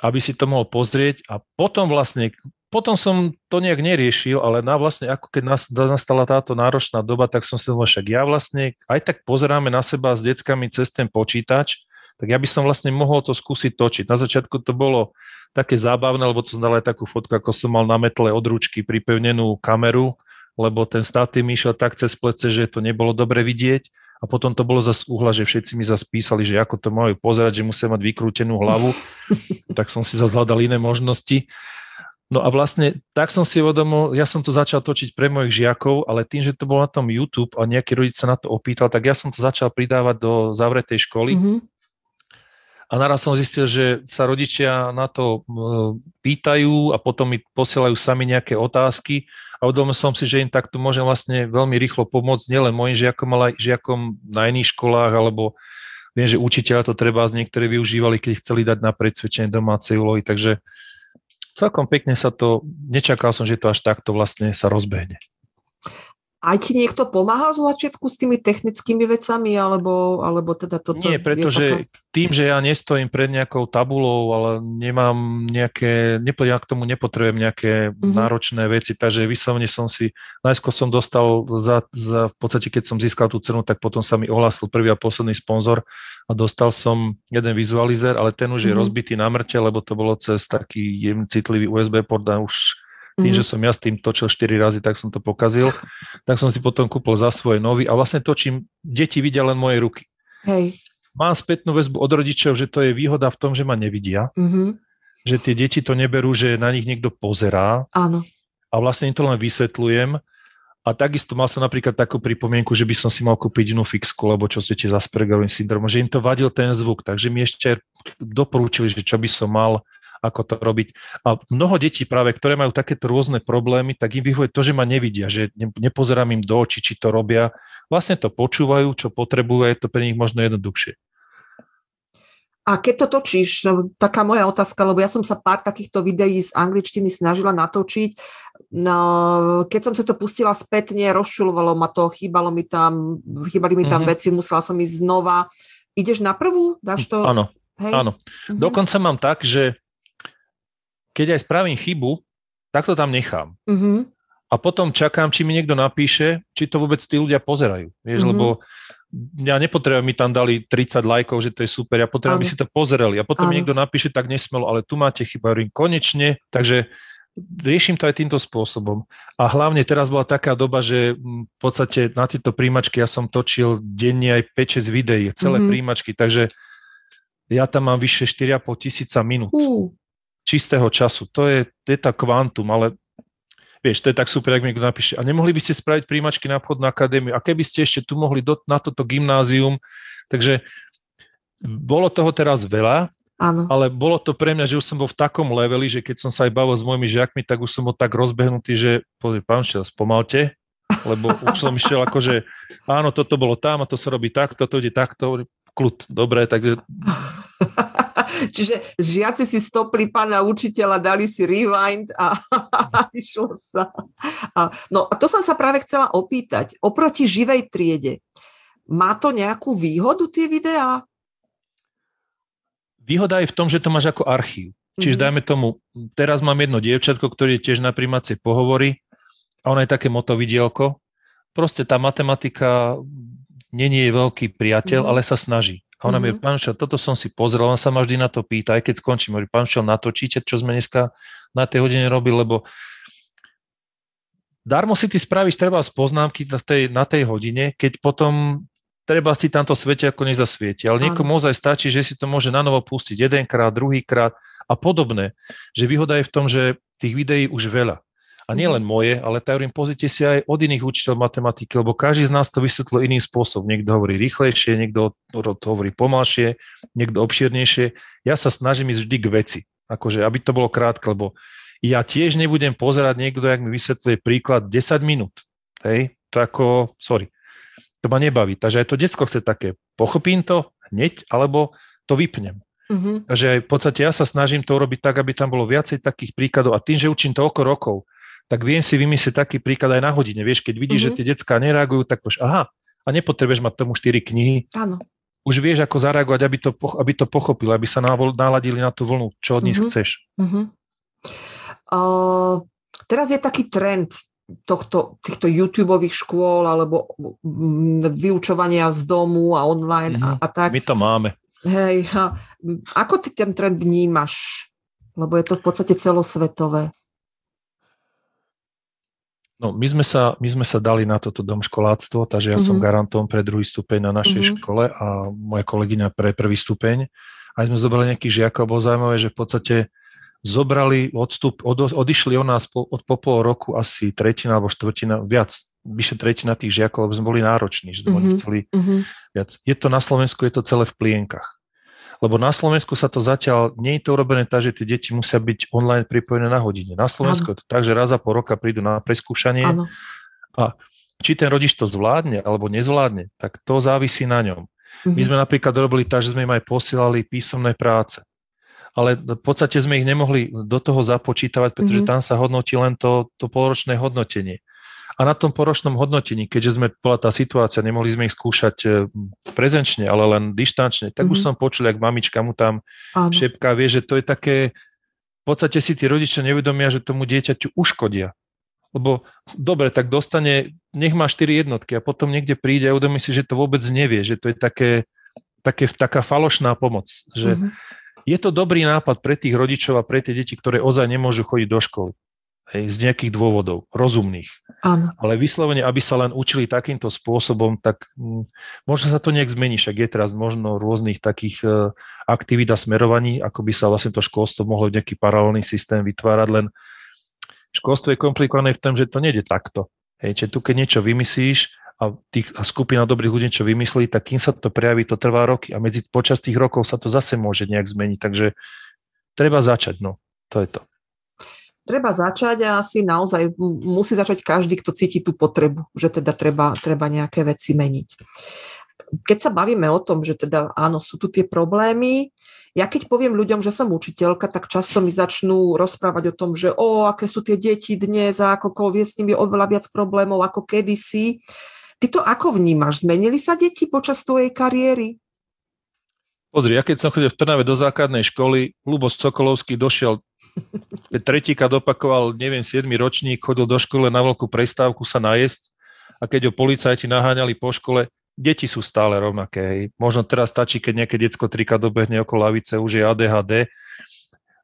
aby si to mohol pozrieť a potom vlastne, potom som to nejak neriešil, ale na vlastne ako keď nastala táto náročná doba, tak som si však ja vlastne, aj tak pozeráme na seba s deckami cez ten počítač, tak ja by som vlastne mohol to skúsiť točiť. Na začiatku to bolo také zábavné, lebo to dal aj takú fotku, ako som mal na metle od ručky pripevnenú kameru, lebo ten statý mi išiel tak cez plece, že to nebolo dobre vidieť a potom to bolo zase uhla, že všetci mi zase písali, že ako to majú pozerať, že musia mať vykrútenú hlavu, *laughs* tak som si zase hľadal iné možnosti. No a vlastne tak som si uvedomil, ja som to začal točiť pre mojich žiakov, ale tým, že to bolo na tom YouTube a nejaký rodič sa na to opýtal, tak ja som to začal pridávať do zavretej školy. Mm-hmm. A naraz som zistil, že sa rodičia na to pýtajú a potom mi posielajú sami nejaké otázky a uvedomil som si, že im takto môžem vlastne veľmi rýchlo pomôcť nielen mojim žiakom, ale aj žiakom na iných školách, alebo viem, že učiteľa to treba z niektorí využívali, keď chceli dať na predsvedčenie domácej úlohy, takže celkom pekne sa to, nečakal som, že to až takto vlastne sa rozbehne. Aj ti niekto pomáhal z začiatku s tými technickými vecami, alebo, alebo teda toto? Nie, pretože taká... tým, že ja nestojím pred nejakou tabulou, ale nemám nejaké, nepo, ja k tomu nepotrebujem nejaké mm-hmm. náročné veci, takže vyslovene som si, najskôr som dostal za, za, v podstate keď som získal tú cenu, tak potom sa mi ohlásil prvý a posledný sponzor a dostal som jeden vizualizer, ale ten už mm-hmm. je mhm. rozbitý na mŕte, lebo to bolo cez taký citlivý USB port a už tým, že som ja s tým točil 4 razy, tak som to pokazil. Tak som si potom kúpil za svoje nový a vlastne točím, deti vidia len moje ruky. Hej. Mám spätnú väzbu od rodičov, že to je výhoda v tom, že ma nevidia. Mm-hmm. Že tie deti to neberú, že na nich niekto pozerá. Áno. A vlastne im to len vysvetľujem. A takisto mal som napríklad takú pripomienku, že by som si mal kúpiť inú fixku, lebo čo ste za Aspergerovým syndromom, že im to vadil ten zvuk, takže mi ešte doporúčili, že čo by som mal ako to robiť. A mnoho detí práve, ktoré majú takéto rôzne problémy, tak im vyhovuje to, že ma nevidia, že nepozerám im do očí, či to robia. Vlastne to počúvajú, čo potrebujú a je to pre nich možno jednoduchšie. A keď to točíš, no, taká moja otázka, lebo ja som sa pár takýchto videí z angličtiny snažila natočiť, no, keď som sa to pustila spätne, rozčulovalo ma to, chýbalo mi tam, chýbali mi tam mm-hmm. veci, musela som ísť znova. Ideš na prvú? Dáš to? Áno, Hej? áno. Mm-hmm. Dokonca mám tak, že keď aj spravím chybu, tak to tam nechám. Mm-hmm. A potom čakám, či mi niekto napíše, či to vôbec tí ľudia pozerajú. Vieš, mm-hmm. lebo ja nepotrebujem, mi tam dali 30 lajkov, že to je super, ja potrebujem, aby si to pozerali. A potom mi niekto napíše, tak nesmelo, ale tu máte chyba, hovorím, konečne. Takže riešim to aj týmto spôsobom. A hlavne teraz bola taká doba, že v podstate na tieto príjimačky ja som točil denne aj 5-6 videí, celé mm-hmm. príjimačky, takže ja tam mám vyše 4,5 tisíca minút. Uh čistého času. To je, tá kvantum, ale vieš, to je tak super, ak mi niekto napíše. A nemohli by ste spraviť príjmačky na obchodnú akadémiu? A keby ste ešte tu mohli do, na toto gymnázium? Takže bolo toho teraz veľa, Áno. ale bolo to pre mňa, že už som bol v takom leveli, že keď som sa aj bavil s mojimi žiakmi, tak už som bol tak rozbehnutý, že pozri, pán Šiel, spomalte, lebo už som išiel ako, že áno, toto bolo tam a to sa robí takto, to ide takto, kľud, dobre, takže *laughs* Čiže žiaci si stopli pána učiteľa, dali si rewind *laughs* a išlo sa. A, no a to som sa práve chcela opýtať. Oproti živej triede, má to nejakú výhodu tie videá? Výhoda je v tom, že to máš ako archív. Čiže mm-hmm. dajme tomu, teraz mám jedno dievčatko, ktoré je tiež na primácie pohovory a ona je také motovidielko. Proste tá matematika není je veľký priateľ, mm-hmm. ale sa snaží. A ona mm-hmm. mi, pán Šel, toto som si pozrel, on sa ma vždy na to pýta, aj keď skončím, hovorí, pán Šel, natočíte, čo sme dneska na tej hodine robili, lebo darmo si ty spravíš treba z poznámky na tej, na tej hodine, keď potom treba si tamto svete ako nezasvieti. Ale niekomu ozaj stačí, že si to môže na novo pustiť jedenkrát, druhýkrát a podobné. Že výhoda je v tom, že tých videí už veľa. A nie len moje, ale hovorím, pozrite si aj od iných učiteľov matematiky, lebo každý z nás to vysvetlil iným spôsobom. Niekto hovorí rýchlejšie, niekto to hovorí pomalšie, niekto obšírnejšie. Ja sa snažím ísť vždy k veci, akože aby to bolo krátke, lebo ja tiež nebudem pozerať niekto, jak mi vysvetľuje príklad 10 minút. Hej, to ako, sorry, to ma nebaví. Takže aj to detsko chce také, pochopím to hneď, alebo to vypnem. Uh-huh. Takže aj v podstate ja sa snažím to urobiť tak, aby tam bolo viacej takých príkladov a tým, že učím toľko rokov, tak viem si vymyslieť taký príklad aj na hodine. Vieš, keď vidíš, mm-hmm. že mhm. tie detská nereagujú, tak povieš, aha, a nepotrebuješ mať tomu 4 knihy. Áno. Už vieš, ako zareagovať, aby to, aby to pochopili, aby sa naladili na tú vlnu, čo od nich mm-hmm. chceš. Mm-hmm. Uh, teraz je taký trend tohto, týchto YouTube škôl alebo mm, vyučovania z domu a online mm-hmm. a, mhm. a tak. My to máme. Hej, a ako ty ten trend vnímaš? Lebo je to v podstate celosvetové. No, my sme, sa, my sme sa dali na toto domškoláctvo, takže ja mm-hmm. som mhm. garantom pre druhý stupeň na našej mm-hmm. škole a moja kolegyňa pre prvý stupeň. Aj sme zobrali nejakých žiakov, bolo zaujímavé, že v podstate zobrali odstup, od, odišli od nás po, od po pol roku asi tretina alebo štvrtina, viac, vyše tretina tých žiakov, lebo sme boli nároční, že sme mm-hmm. chceli mm-hmm. viac. Je to na Slovensku, je to celé v plienkach. Lebo na Slovensku sa to zatiaľ, nie je to urobené tak, že tie deti musia byť online pripojené na hodine. Na Slovensku je to tak, že raz za pol roka prídu na preskúšanie ano. a či ten rodič to zvládne alebo nezvládne, tak to závisí na ňom. Mm-hmm. My sme napríklad robili tak, že sme im aj posielali písomné práce. Ale v podstate sme ich nemohli do toho započítavať, pretože mm-hmm. tam sa hodnotí len to, to poloročné hodnotenie. A na tom poročnom hodnotení, keďže sme, bola tá situácia, nemohli sme ich skúšať e, prezenčne, ale len dištančne, tak mm-hmm. už mhm. som počul, jak mamička mu tam Áno. šepká, vie, že to je také, v podstate si tí rodičia nevedomia, že tomu dieťaťu uškodia. Lebo dobre, tak dostane, nech má 4 jednotky a potom niekde príde a uvedomí si, že to vôbec nevie, že to je také, také taká falošná pomoc. Že mm-hmm. Je to dobrý nápad pre tých rodičov a pre tie deti, ktoré ozaj nemôžu chodiť do školy. Hej, z nejakých dôvodov, rozumných. Áno. Ale vyslovene, aby sa len učili takýmto spôsobom, tak m, mm, možno sa to nejak zmení, však je teraz možno rôznych takých e, aktivít a smerovaní, ako by sa vlastne to školstvo mohlo nejaký paralelný systém vytvárať, len školstvo je komplikované v tom, že to nejde takto. Hej, čiže tu keď niečo vymyslíš a, tých, a skupina dobrých ľudí čo vymyslí, tak kým sa to prejaví, to trvá roky a medzi počas tých rokov sa to zase môže nejak zmeniť. Takže treba začať, no. To je to. Treba začať a asi naozaj musí začať každý, kto cíti tú potrebu, že teda treba, treba nejaké veci meniť. Keď sa bavíme o tom, že teda áno, sú tu tie problémy, ja keď poviem ľuďom, že som učiteľka, tak často mi začnú rozprávať o tom, že o, aké sú tie deti dnes a ako vie s nimi oveľa viac problémov ako kedysi. Ty to ako vnímaš? Zmenili sa deti počas tvojej kariéry? Pozri, ja keď som chodil v Trnave do základnej školy, Lubo Sokolovský došiel, keď tretíka dopakoval, neviem, 7 ročník, chodil do školy na veľkú prestávku sa najesť a keď ho policajti naháňali po škole, deti sú stále rovnaké. Hej. Možno teraz stačí, keď nejaké detsko trika dobehne okolo lavice, už je ADHD.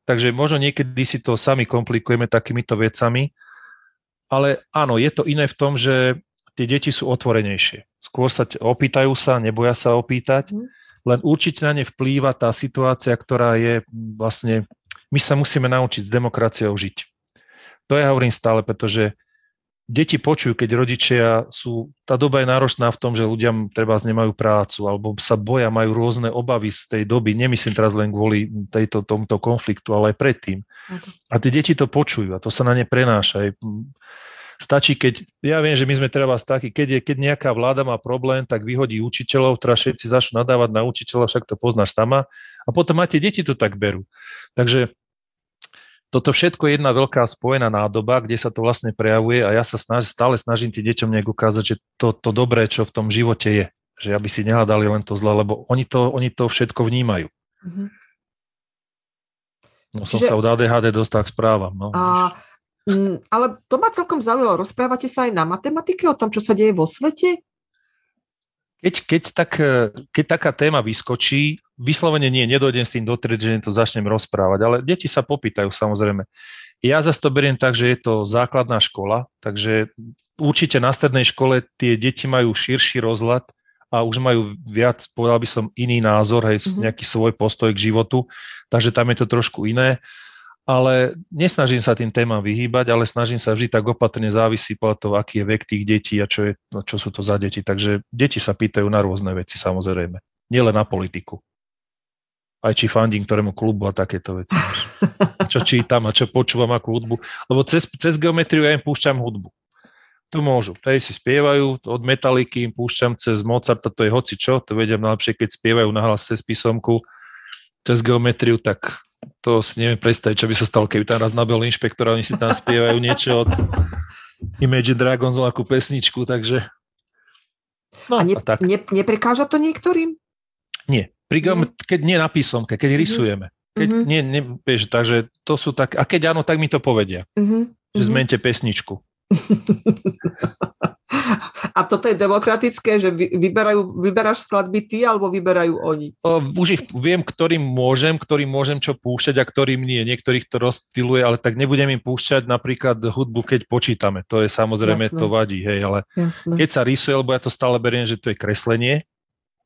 Takže možno niekedy si to sami komplikujeme takýmito vecami. Ale áno, je to iné v tom, že tie deti sú otvorenejšie. Skôr sa opýtajú sa, neboja sa opýtať, mm. Len určite na ne vplýva tá situácia, ktorá je vlastne, my sa musíme naučiť s demokraciou žiť. To ja hovorím stále, pretože deti počujú, keď rodičia sú, tá doba je náročná v tom, že ľudia treba nemajú prácu alebo sa boja, majú rôzne obavy z tej doby, nemyslím teraz len kvôli tejto, tomuto konfliktu, ale aj predtým. A tie deti to počujú a to sa na ne prenáša. Stačí, keď, ja viem, že my sme treba takí, keď, je, keď nejaká vláda má problém, tak vyhodí učiteľov, teraz všetci začnú nadávať na učiteľov, však to poznáš sama, a potom tie deti to tak berú. Takže toto všetko je jedna veľká spojená nádoba, kde sa to vlastne prejavuje a ja sa snaž, stále snažím tým deťom nejak ukázať, že to, to dobré, čo v tom živote je, že aby si nehľadali len to zle, lebo oni to, oni to všetko vnímajú. Mm-hmm. No som Čiže... sa od ADHD dostal k správam. No. A, ale to ma celkom zaujalo. Rozprávate sa aj na matematike o tom, čo sa deje vo svete? Keď, keď, tak, keď taká téma vyskočí, vyslovene nie, nedojdem s tým dotrieť, že to začnem rozprávať, ale deti sa popýtajú samozrejme. Ja zase to beriem tak, že je to základná škola, takže určite na strednej škole tie deti majú širší rozhľad a už majú viac, povedal by som, iný názor, hej, mm-hmm. nejaký svoj postoj k životu, takže tam je to trošku iné. Ale nesnažím sa tým témam vyhýbať, ale snažím sa vždy tak opatrne závisí podľa toho, aký je vek tých detí a čo, je, no, čo sú to za deti. Takže deti sa pýtajú na rôzne veci samozrejme, nielen na politiku aj či fandím ktorému klubu a takéto veci. *laughs* Čo čítam a čo počúvam ako hudbu. Lebo cez, cez geometriu ja im púšťam hudbu. To môžu. Tady si spievajú, od metaliky im púšťam cez Mozarta, to je hoci čo, to vedem najlepšie, keď spievajú nahlas cez písomku, cez geometriu, tak to si neviem predstaviť, čo by sa stalo, keby tam raz nabil inšpektor a oni si tam spievajú niečo od Imagine Dragons, akú pesničku, takže... No, a, ne, a tak. Ne, neprekáža to niektorým? Nie. Pri mm. keď nie na písomke, keď mm-hmm. rysujeme. Keď mm-hmm. nie, nie, vieš, takže to sú tak, a keď áno, tak mi to povedia. Mm-hmm. Že mhm. zmente pesničku. *laughs* A toto je demokratické, že vyberajú, vyberáš skladby ty alebo vyberajú oni? Už ich viem, ktorým môžem, ktorým môžem čo púšťať a ktorým nie. Niektorých to rozstyluje, ale tak nebudem im púšťať napríklad hudbu, keď počítame. To je samozrejme, Jasné. to vadí, hej, ale Jasné. keď sa rysuje, lebo ja to stále beriem, že to je kreslenie,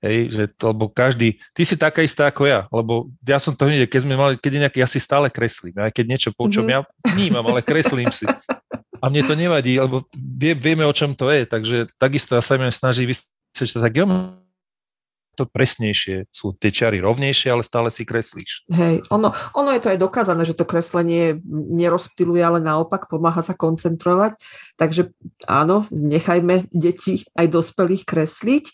Hej, že to, lebo každý, ty si taká istá ako ja, lebo ja som to hneď, keď sme mali, keď nejaký, ja si stále kreslím, aj keď niečo počom, mm-hmm. ja vnímam, ale kreslím si. *laughs* A mne to nevadí, lebo vie, vieme, o čom to je, takže takisto ja sa im snaží vysvetliť, tak to presnejšie. Sú tie čary rovnejšie, ale stále si kreslíš. Hej, ono, ono je to aj dokázané, že to kreslenie nerozptiluje, ale naopak pomáha sa koncentrovať. Takže áno, nechajme deti aj dospelých kresliť.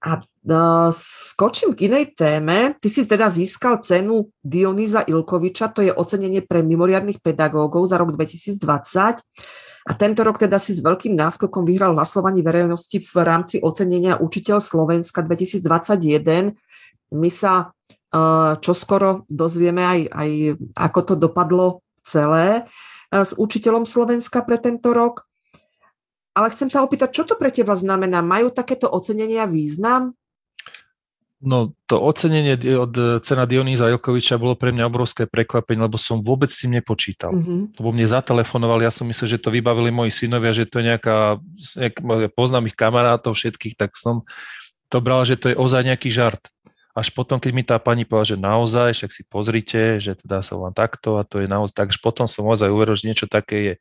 A uh, skočím k inej téme. Ty si teda získal cenu Dionýza Ilkoviča, to je ocenenie pre mimoriadných pedagógov za rok 2020. A tento rok teda si s veľkým náskokom vyhral hlasovaní verejnosti v rámci ocenenia Učiteľ Slovenska 2021. My sa uh, čoskoro dozvieme aj, aj ako to dopadlo celé uh, s Učiteľom Slovenska pre tento rok. Ale chcem sa opýtať, čo to pre teba znamená? Majú takéto ocenenia význam? No, to ocenenie od cena Dionýza Jokoviča bolo pre mňa obrovské prekvapenie, lebo som vôbec s tým nepočítal. Mm-hmm. Lebo mne zatelefonovali, ja som myslel, že to vybavili moji synovia, že to je nejaká, nejak, poznám ich kamarátov všetkých, tak som to bral, že to je ozaj nejaký žart. Až potom, keď mi tá pani povedala, že naozaj, však si pozrite, že teda sa vám takto a to je naozaj, tak až potom som ozaj uveril, že niečo také je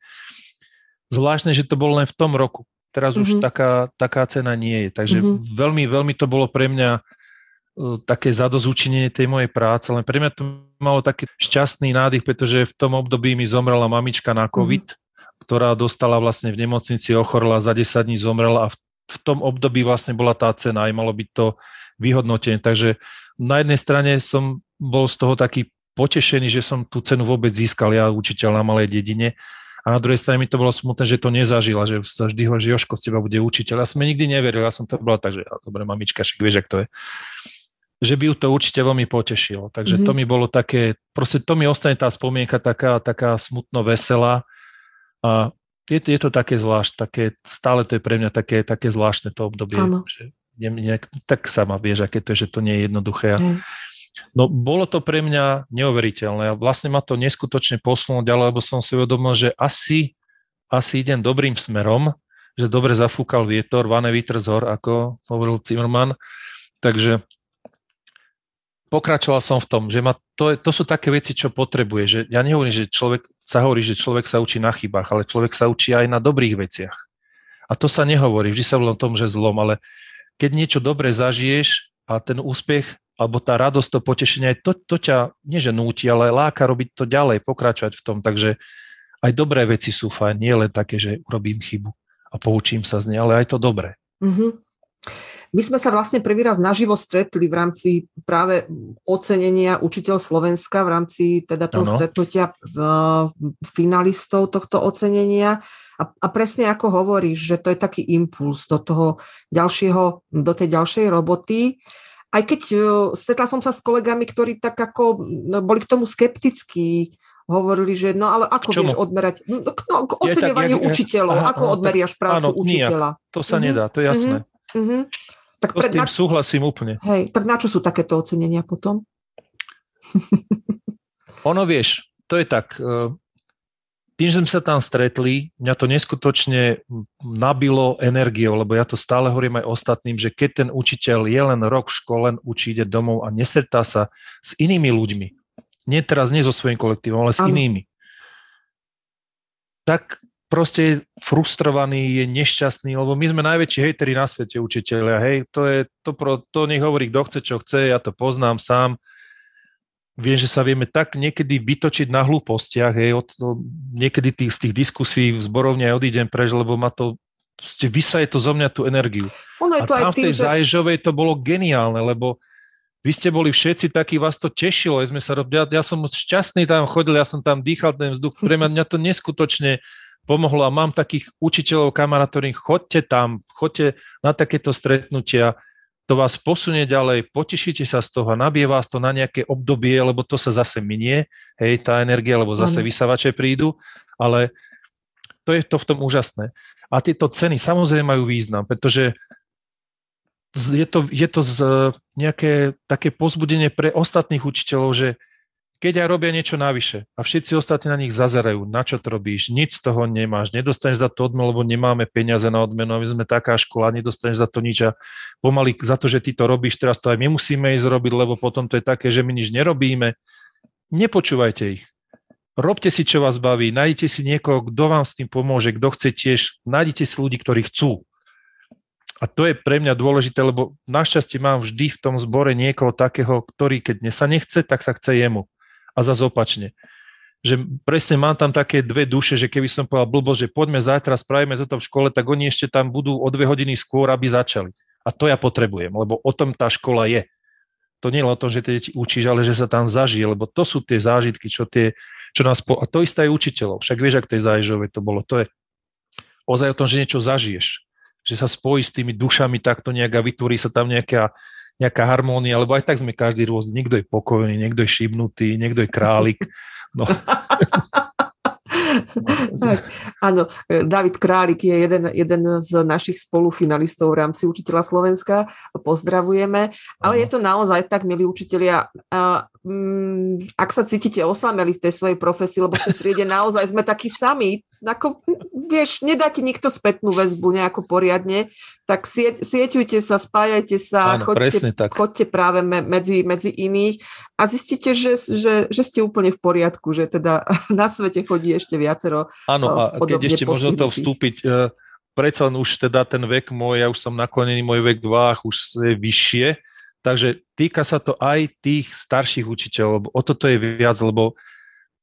zvláštne, že to bolo len v tom roku. Teraz mm-hmm. už mhm. taká, taká cena nie je. Takže mm-hmm. veľmi, veľmi to bolo pre mňa uh, také zadozúčinenie tej mojej práce, len pre mňa to malo taký šťastný nádych, pretože v tom období mi zomrela mamička na COVID, mm-hmm. ktorá dostala vlastne v nemocnici, ochorla, za 10 dní zomrela a v, v tom období vlastne bola tá cena aj malo byť to vyhodnotenie. Takže na jednej strane som bol z toho taký potešený, že som tú cenu vôbec získal ja, učiteľ na malej dedine a na druhej strane mi to bolo smutné, že to nezažila, že sa vždy hovorí, že Joško z teba bude učiteľ. Ja som nikdy neveril, ja som to bola tak, že ja, dobre, mamička, však vieš, ak to je. Že by ju to určite veľmi potešilo. Takže mm-hmm. to mi bolo také, proste to mi ostane tá spomienka taká, taká smutno veselá. A je, je to také zvlášť, také, stále to je pre mňa také, také zvláštne to obdobie. Že nejak, tak sama vieš, aké to je, že to nie je jednoduché. Mm. No bolo to pre mňa neuveriteľné a vlastne ma to neskutočne posunulo ďalej, lebo som si uvedomil, že asi, asi idem dobrým smerom, že dobre zafúkal vietor, vane vítr z hor, ako hovoril Zimmerman. Takže pokračoval som v tom, že ma to, to sú také veci, čo potrebuje. Že ja nehovorím, že človek sa hovorí, že človek sa učí na chybách, ale človek sa učí aj na dobrých veciach. A to sa nehovorí, vždy sa hovorí o tom, že zlom, ale keď niečo dobre zažiješ a ten úspech alebo tá radosť, to potešenie, to, to ťa nie že núti, ale láka robiť to ďalej, pokračovať v tom. Takže aj dobré veci sú fajn, nie len také, že urobím chybu a poučím sa z nej, ale aj to dobré. Mm-hmm. My sme sa vlastne prvý raz naživo stretli v rámci práve ocenenia Učiteľ Slovenska, v rámci teda toho ano. stretnutia finalistov tohto ocenenia. A, a presne ako hovoríš, že to je taký impuls do toho ďalšieho, do tej ďalšej roboty aj keď uh, stretla som sa s kolegami, ktorí tak ako no, boli k tomu skeptickí, hovorili, že no ale ako vieš odmerať, no, no k oceňovaniu ja, tak, učiteľov, aha, ako aha, odmeriaš prácu áno, učiteľa. Nijak. To sa uh-huh. nedá, to je jasné. Uh-huh. Uh-huh. Tak to pred, s tým na... súhlasím úplne. Hej, tak na čo sú takéto ocenenia potom? *laughs* ono vieš, to je tak, uh, tým, že sme sa tam stretli, mňa to neskutočne nabilo energiou, lebo ja to stále hovorím aj ostatným, že keď ten učiteľ je len rok v škole, učí, ide domov a nestretá sa s inými ľuďmi, nie teraz nie so svojím kolektívom, ale s inými, tak proste je frustrovaný, je nešťastný, lebo my sme najväčší hejteri na svete učiteľia, hej, to je, to, pro, to nech hovorí, kto chce, čo chce, ja to poznám sám, viem, že sa vieme tak niekedy vytočiť na hlúpostiach, hej, od, niekedy tých, z tých diskusí v zborovne aj odídem preč, lebo ma to proste vysaje to zo mňa tú energiu. Ono je to a tam aj tým, v tej že... Zaježovej to bolo geniálne, lebo vy ste boli všetci takí, vás to tešilo, sme sa, ja, ja som šťastný tam chodil, ja som tam dýchal ten vzduch, pre mňa, mňa to neskutočne pomohlo a mám takých učiteľov, kamarátov, chodte tam, chodte na takéto stretnutia, to vás posunie ďalej, potešíte sa z toho, nabie vás to na nejaké obdobie, lebo to sa zase minie, hej, tá energia, lebo zase vysavače prídu, ale to je to v tom úžasné. A tieto ceny samozrejme majú význam, pretože je to, je to z nejaké také pozbudenie pre ostatných učiteľov, že keď aj robia niečo navyše a všetci ostatní na nich zazerajú, na čo to robíš, nič z toho nemáš, nedostaneš za to odmenu, lebo nemáme peniaze na odmenu, my sme taká škola, nedostaneš za to nič a pomaly za to, že ty to robíš, teraz to aj my musíme ísť robiť, lebo potom to je také, že my nič nerobíme. Nepočúvajte ich. Robte si, čo vás baví, nájdete si niekoho, kto vám s tým pomôže, kto chce tiež, nájdete si ľudí, ktorí chcú. A to je pre mňa dôležité, lebo našťastie mám vždy v tom zbore niekoho takého, ktorý keď sa nechce, tak sa chce jemu. A zase opačne. Že presne mám tam také dve duše, že keby som povedal blbo, že poďme zajtra, spravíme toto v škole, tak oni ešte tam budú o dve hodiny skôr, aby začali. A to ja potrebujem, lebo o tom tá škola je. To nie je o tom, že tie deti učíš, ale že sa tam zažije, lebo to sú tie zážitky, čo, tie, čo nás... Po... A to isté aj učiteľov. Však vieš, ak tej záježovej to bolo. To je ozaj o tom, že niečo zažiješ že sa spojí s tými dušami takto nejak a vytvorí sa tam nejaká, nejaká harmónia, lebo aj tak sme každý rôzny. Niekto je pokojný, niekto je šibnutý, niekto je králik. No. *laughs* tak, áno, David Králik je jeden, jeden z našich spolufinalistov v rámci Učiteľa Slovenska. Pozdravujeme. Ale je to naozaj tak, milí učiteľia, mm, ak sa cítite osameli v tej svojej profesii, lebo v tej triede naozaj sme takí sami, ako, vieš, nedá ti nikto spätnú väzbu nejako poriadne, tak sie, sieťujte sa, spájajte sa, Áno, chodte, chodte práve me, medzi, medzi iných a zistíte, že, že, že ste úplne v poriadku, že teda *laughs* na svete chodí ešte viacero Áno, a keď ešte možno to vstúpiť, uh, predsa len už teda ten vek môj, ja už som naklonený, môj vek váh už je vyššie, takže týka sa to aj tých starších učiteľov, lebo o toto je viac, lebo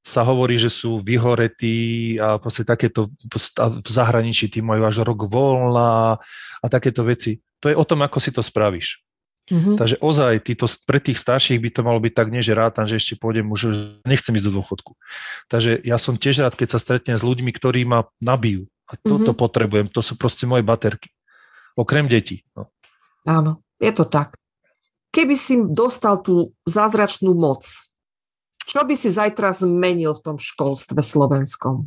sa hovorí, že sú vyhoretí a proste takéto v zahraničí tí majú až rok voľna a takéto veci. To je o tom, ako si to spravíš. Mm-hmm. Takže ozaj, títo, pre tých starších by to malo byť tak, nie že rátam, že ešte pôjdem, už nechcem ísť do dôchodku. Takže ja som tiež rád, keď sa stretnem s ľuďmi, ktorí ma nabijú. A toto mm-hmm. potrebujem, to sú proste moje baterky. Okrem detí. No. Áno, je to tak. Keby si dostal tú zázračnú moc, čo by si zajtra zmenil v tom školstve slovenskom?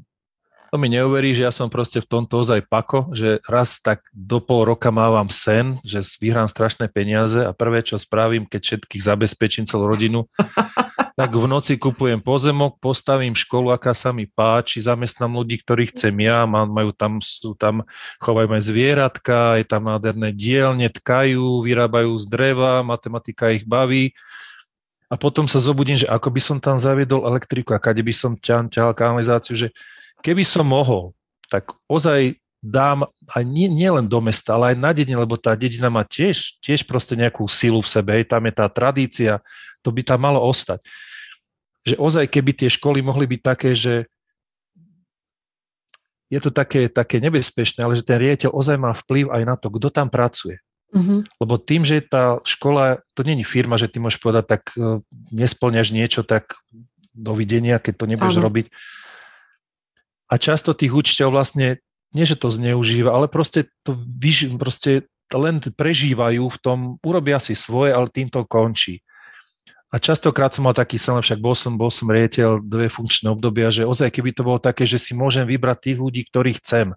To mi neuverí, že ja som proste v tomto ozaj pako, že raz tak do pol roka mávam sen, že vyhrám strašné peniaze a prvé, čo spravím, keď všetkých zabezpečím celú rodinu, *laughs* tak v noci kupujem pozemok, postavím školu, aká sa mi páči, zamestnám ľudí, ktorých chcem ja, majú tam, sú tam, chovajú aj zvieratka, je tam nádherné dielne, tkajú, vyrábajú z dreva, matematika ich baví a potom sa zobudím, že ako by som tam zaviedol elektriku a kade by som ťahal, ťahal kanalizáciu, že keby som mohol, tak ozaj dám aj nie, nie len do mesta, ale aj na dedine, lebo tá dedina má tiež, tiež proste nejakú silu v sebe, hej, tam je tá tradícia, to by tam malo ostať. Že ozaj, keby tie školy mohli byť také, že je to také, také nebezpečné, ale že ten riaditeľ ozaj má vplyv aj na to, kto tam pracuje. Uh-huh. Lebo tým, že tá škola, to není firma, že ty môžeš povedať, tak uh, nesplňaš niečo, tak dovidenia, keď to nebudeš uh-huh. robiť. A často tých učiteľov vlastne, nie že to zneužíva, ale proste to vyž, proste len prežívajú v tom, urobia si svoje, ale tým to končí. A častokrát som mal taký sen, však bol som, bol som riediteľ dve funkčné obdobia, že ozaj keby to bolo také, že si môžem vybrať tých ľudí, ktorých chcem,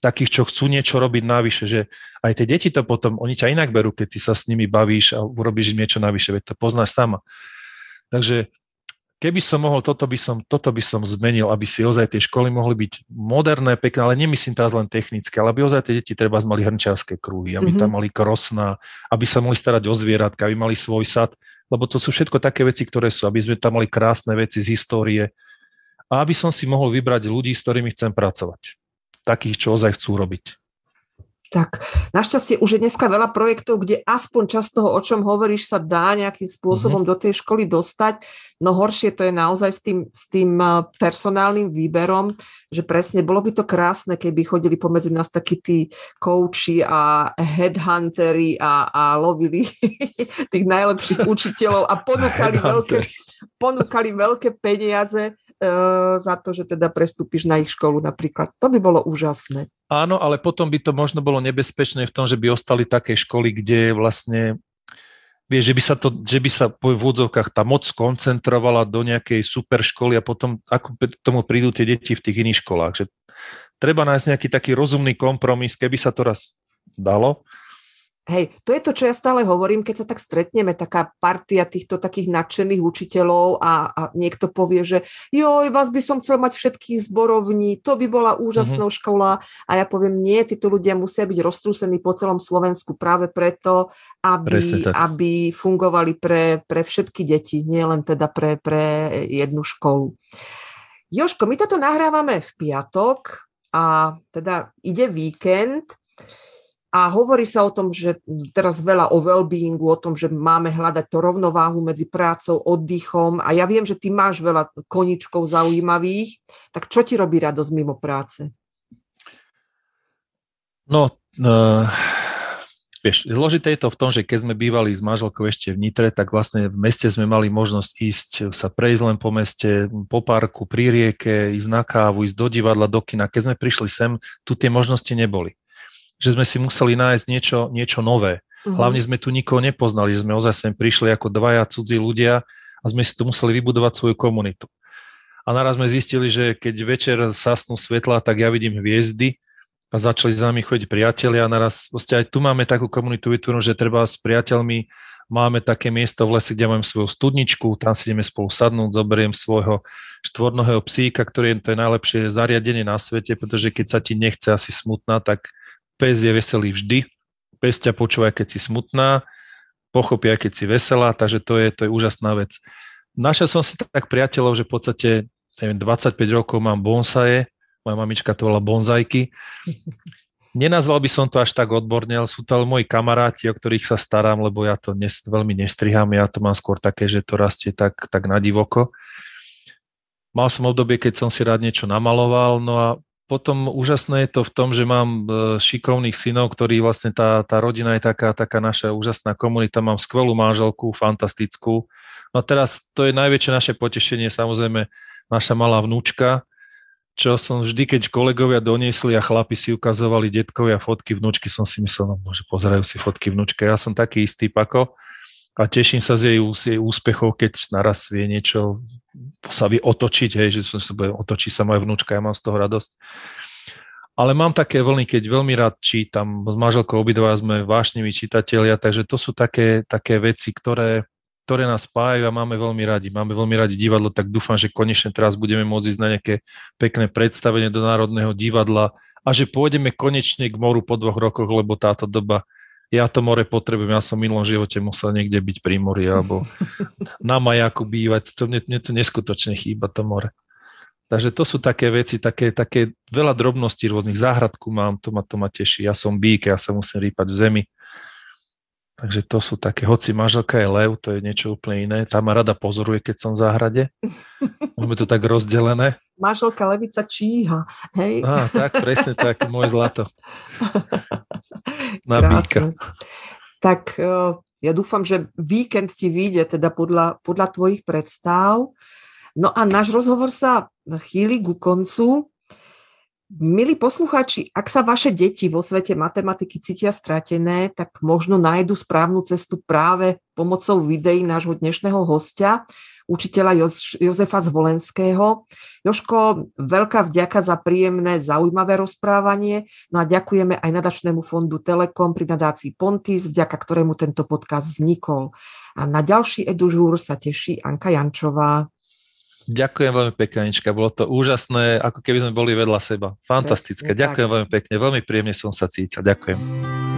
takých, čo chcú niečo robiť navyše, že aj tie deti to potom, oni ťa inak berú, keď ty sa s nimi bavíš a urobíš niečo navyše, veď to poznáš sama. Takže keby som mohol, toto by som, toto by som zmenil, aby si ozaj tie školy mohli byť moderné, pekné, ale nemyslím teraz len technické, ale aby ozaj tie deti treba mali hrnčiarské krúhy, aby mm-hmm. tam mali krosná, aby sa mohli starať o zvieratka, aby mali svoj sad, lebo to sú všetko také veci, ktoré sú, aby sme tam mali krásne veci z histórie a aby som si mohol vybrať ľudí, s ktorými chcem pracovať takých, čo ozaj chcú robiť. Tak, našťastie už je dneska veľa projektov, kde aspoň čas toho, o čom hovoríš, sa dá nejakým spôsobom mm-hmm. do tej školy dostať. No horšie to je naozaj s tým, s tým eh, personálnym výberom, že presne bolo by to krásne, keby chodili pomedzi nás takí tí kouči a headhuntery a, a lovili *laughs* tých najlepších učiteľov a ponúkali veľké, ponúkali veľké peniaze za to, že teda prestúpiš na ich školu napríklad. To by bolo úžasné. Áno, ale potom by to možno bolo nebezpečné v tom, že by ostali také školy, kde vlastne vie, že by sa, to, že by sa po vôdzovkách tá moc koncentrovala do nejakej super školy a potom ako k tomu prídu tie deti v tých iných školách. Že treba nájsť nejaký taký rozumný kompromis, keby sa to raz dalo, Hej, to je to, čo ja stále hovorím, keď sa tak stretneme, taká partia týchto takých nadšených učiteľov a, a niekto povie, že joj, vás by som chcel mať všetkých zborovní, to by bola úžasná mm-hmm. škola a ja poviem, nie, títo ľudia musia byť roztrúsení po celom Slovensku práve preto, aby, aby fungovali pre, pre všetky deti, nielen teda pre, pre jednu školu. Joško, my toto nahrávame v piatok a teda ide víkend, A hovorí sa o tom, že teraz veľa o well-beingu, o tom, že máme hľadať to rovnováhu medzi prácou, oddychom. A ja viem, že ty máš veľa koničkov zaujímavých. Tak čo ti robí radosť mimo práce? No, uh, vieš, zložité je to v tom, že keď sme bývali s manželkou ešte v Nitre, tak vlastne v meste sme mali možnosť ísť sa prejsť len po meste, po parku, pri rieke, ísť na kávu, ísť do divadla, do kina. Keď sme prišli sem, tu tie možnosti neboli že sme si museli nájsť niečo, niečo nové. Uh-huh. Hlavne sme tu nikoho nepoznali, že sme ozaj sem prišli ako dvaja cudzí ľudia a sme si tu museli vybudovať svoju komunitu. A naraz sme zistili, že keď večer sasnú svetla, tak ja vidím hviezdy a začali za nami chodiť priatelia a naraz proste aj tu máme takú komunitu vytvorenú, že treba s priateľmi máme také miesto v lese, kde máme svoju studničku, tam si ideme spolu sadnúť, zoberiem svojho štvornohého psíka, ktorý je to je najlepšie zariadenie na svete, pretože keď sa ti nechce asi smutná, tak Pes je veselý vždy, pes ťa počúva, keď si smutná, pochopia, keď si veselá, takže to je, to je úžasná vec. Našiel som si tak priateľov, že v podstate neviem, 25 rokov mám bonsaje, moja mamička to volá bonzajky. Nenazval by som to až tak odborne, ale sú to ale moji kamaráti, o ktorých sa starám, lebo ja to nes, veľmi nestriham, ja to mám skôr také, že to rastie tak, tak na divoko. Mal som obdobie, keď som si rád niečo namaloval, no a potom úžasné je to v tom, že mám e, šikovných synov, ktorí vlastne tá, tá rodina je taká, taká naša úžasná komunita, mám skvelú manželku, fantastickú. No a teraz to je najväčšie naše potešenie, samozrejme naša malá vnúčka, čo som vždy, keď kolegovia doniesli a chlapi si ukazovali detkovia fotky vnúčky, som si myslel, no bože, pozerajú si fotky vnúčke. Ja som taký istý pako a teším sa z jej, z jej úspechov, keď naraz vie niečo sa vie otočiť, hej, že sa bude, otočí sa moja vnúčka, ja mám z toho radosť. Ale mám také vlny, keď veľmi rád čítam, s manželkou obidva sme vášniví čitatelia, takže to sú také, také veci, ktoré, ktoré nás spájajú a máme veľmi radi. Máme veľmi radi divadlo, tak dúfam, že konečne teraz budeme môcť ísť na nejaké pekné predstavenie do Národného divadla a že pôjdeme konečne k moru po dvoch rokoch, lebo táto doba ja to more potrebujem, ja som v minulom živote musel niekde byť pri mori alebo *laughs* na majaku bývať, to mne, mne to neskutočne chýba, to more. Takže to sú také veci, také, také veľa drobností rôznych. Záhradku mám, to ma, to ma teší. Ja som bík, ja sa musím rýpať v zemi. Takže to sú také, hoci manželka je lev, to je niečo úplne iné. Tá ma rada pozoruje, keď som v záhrade. *laughs* Máme to tak rozdelené. Manželka levica číha, hej? Á, tak, presne tak, moje zlato. *laughs* Na Krásne. Tak e, ja dúfam, že víkend ti vyjde teda podľa, podľa tvojich predstav. No a náš rozhovor sa chýli ku koncu. Milí poslucháči, ak sa vaše deti vo svete matematiky cítia stratené, tak možno nájdu správnu cestu práve pomocou videí nášho dnešného hostia, učiteľa Jozefa Zvolenského. Joško, veľká vďaka za príjemné, zaujímavé rozprávanie. No a ďakujeme aj nadačnému fondu Telekom pri nadácii Pontis, vďaka ktorému tento podcast vznikol. A na ďalší edužúr sa teší Anka Jančová. Ďakujem veľmi pekne, Anička. Bolo to úžasné, ako keby sme boli vedľa seba. Fantastické. Presne, Ďakujem tak. veľmi pekne. Veľmi príjemne som sa cítil. Ďakujem.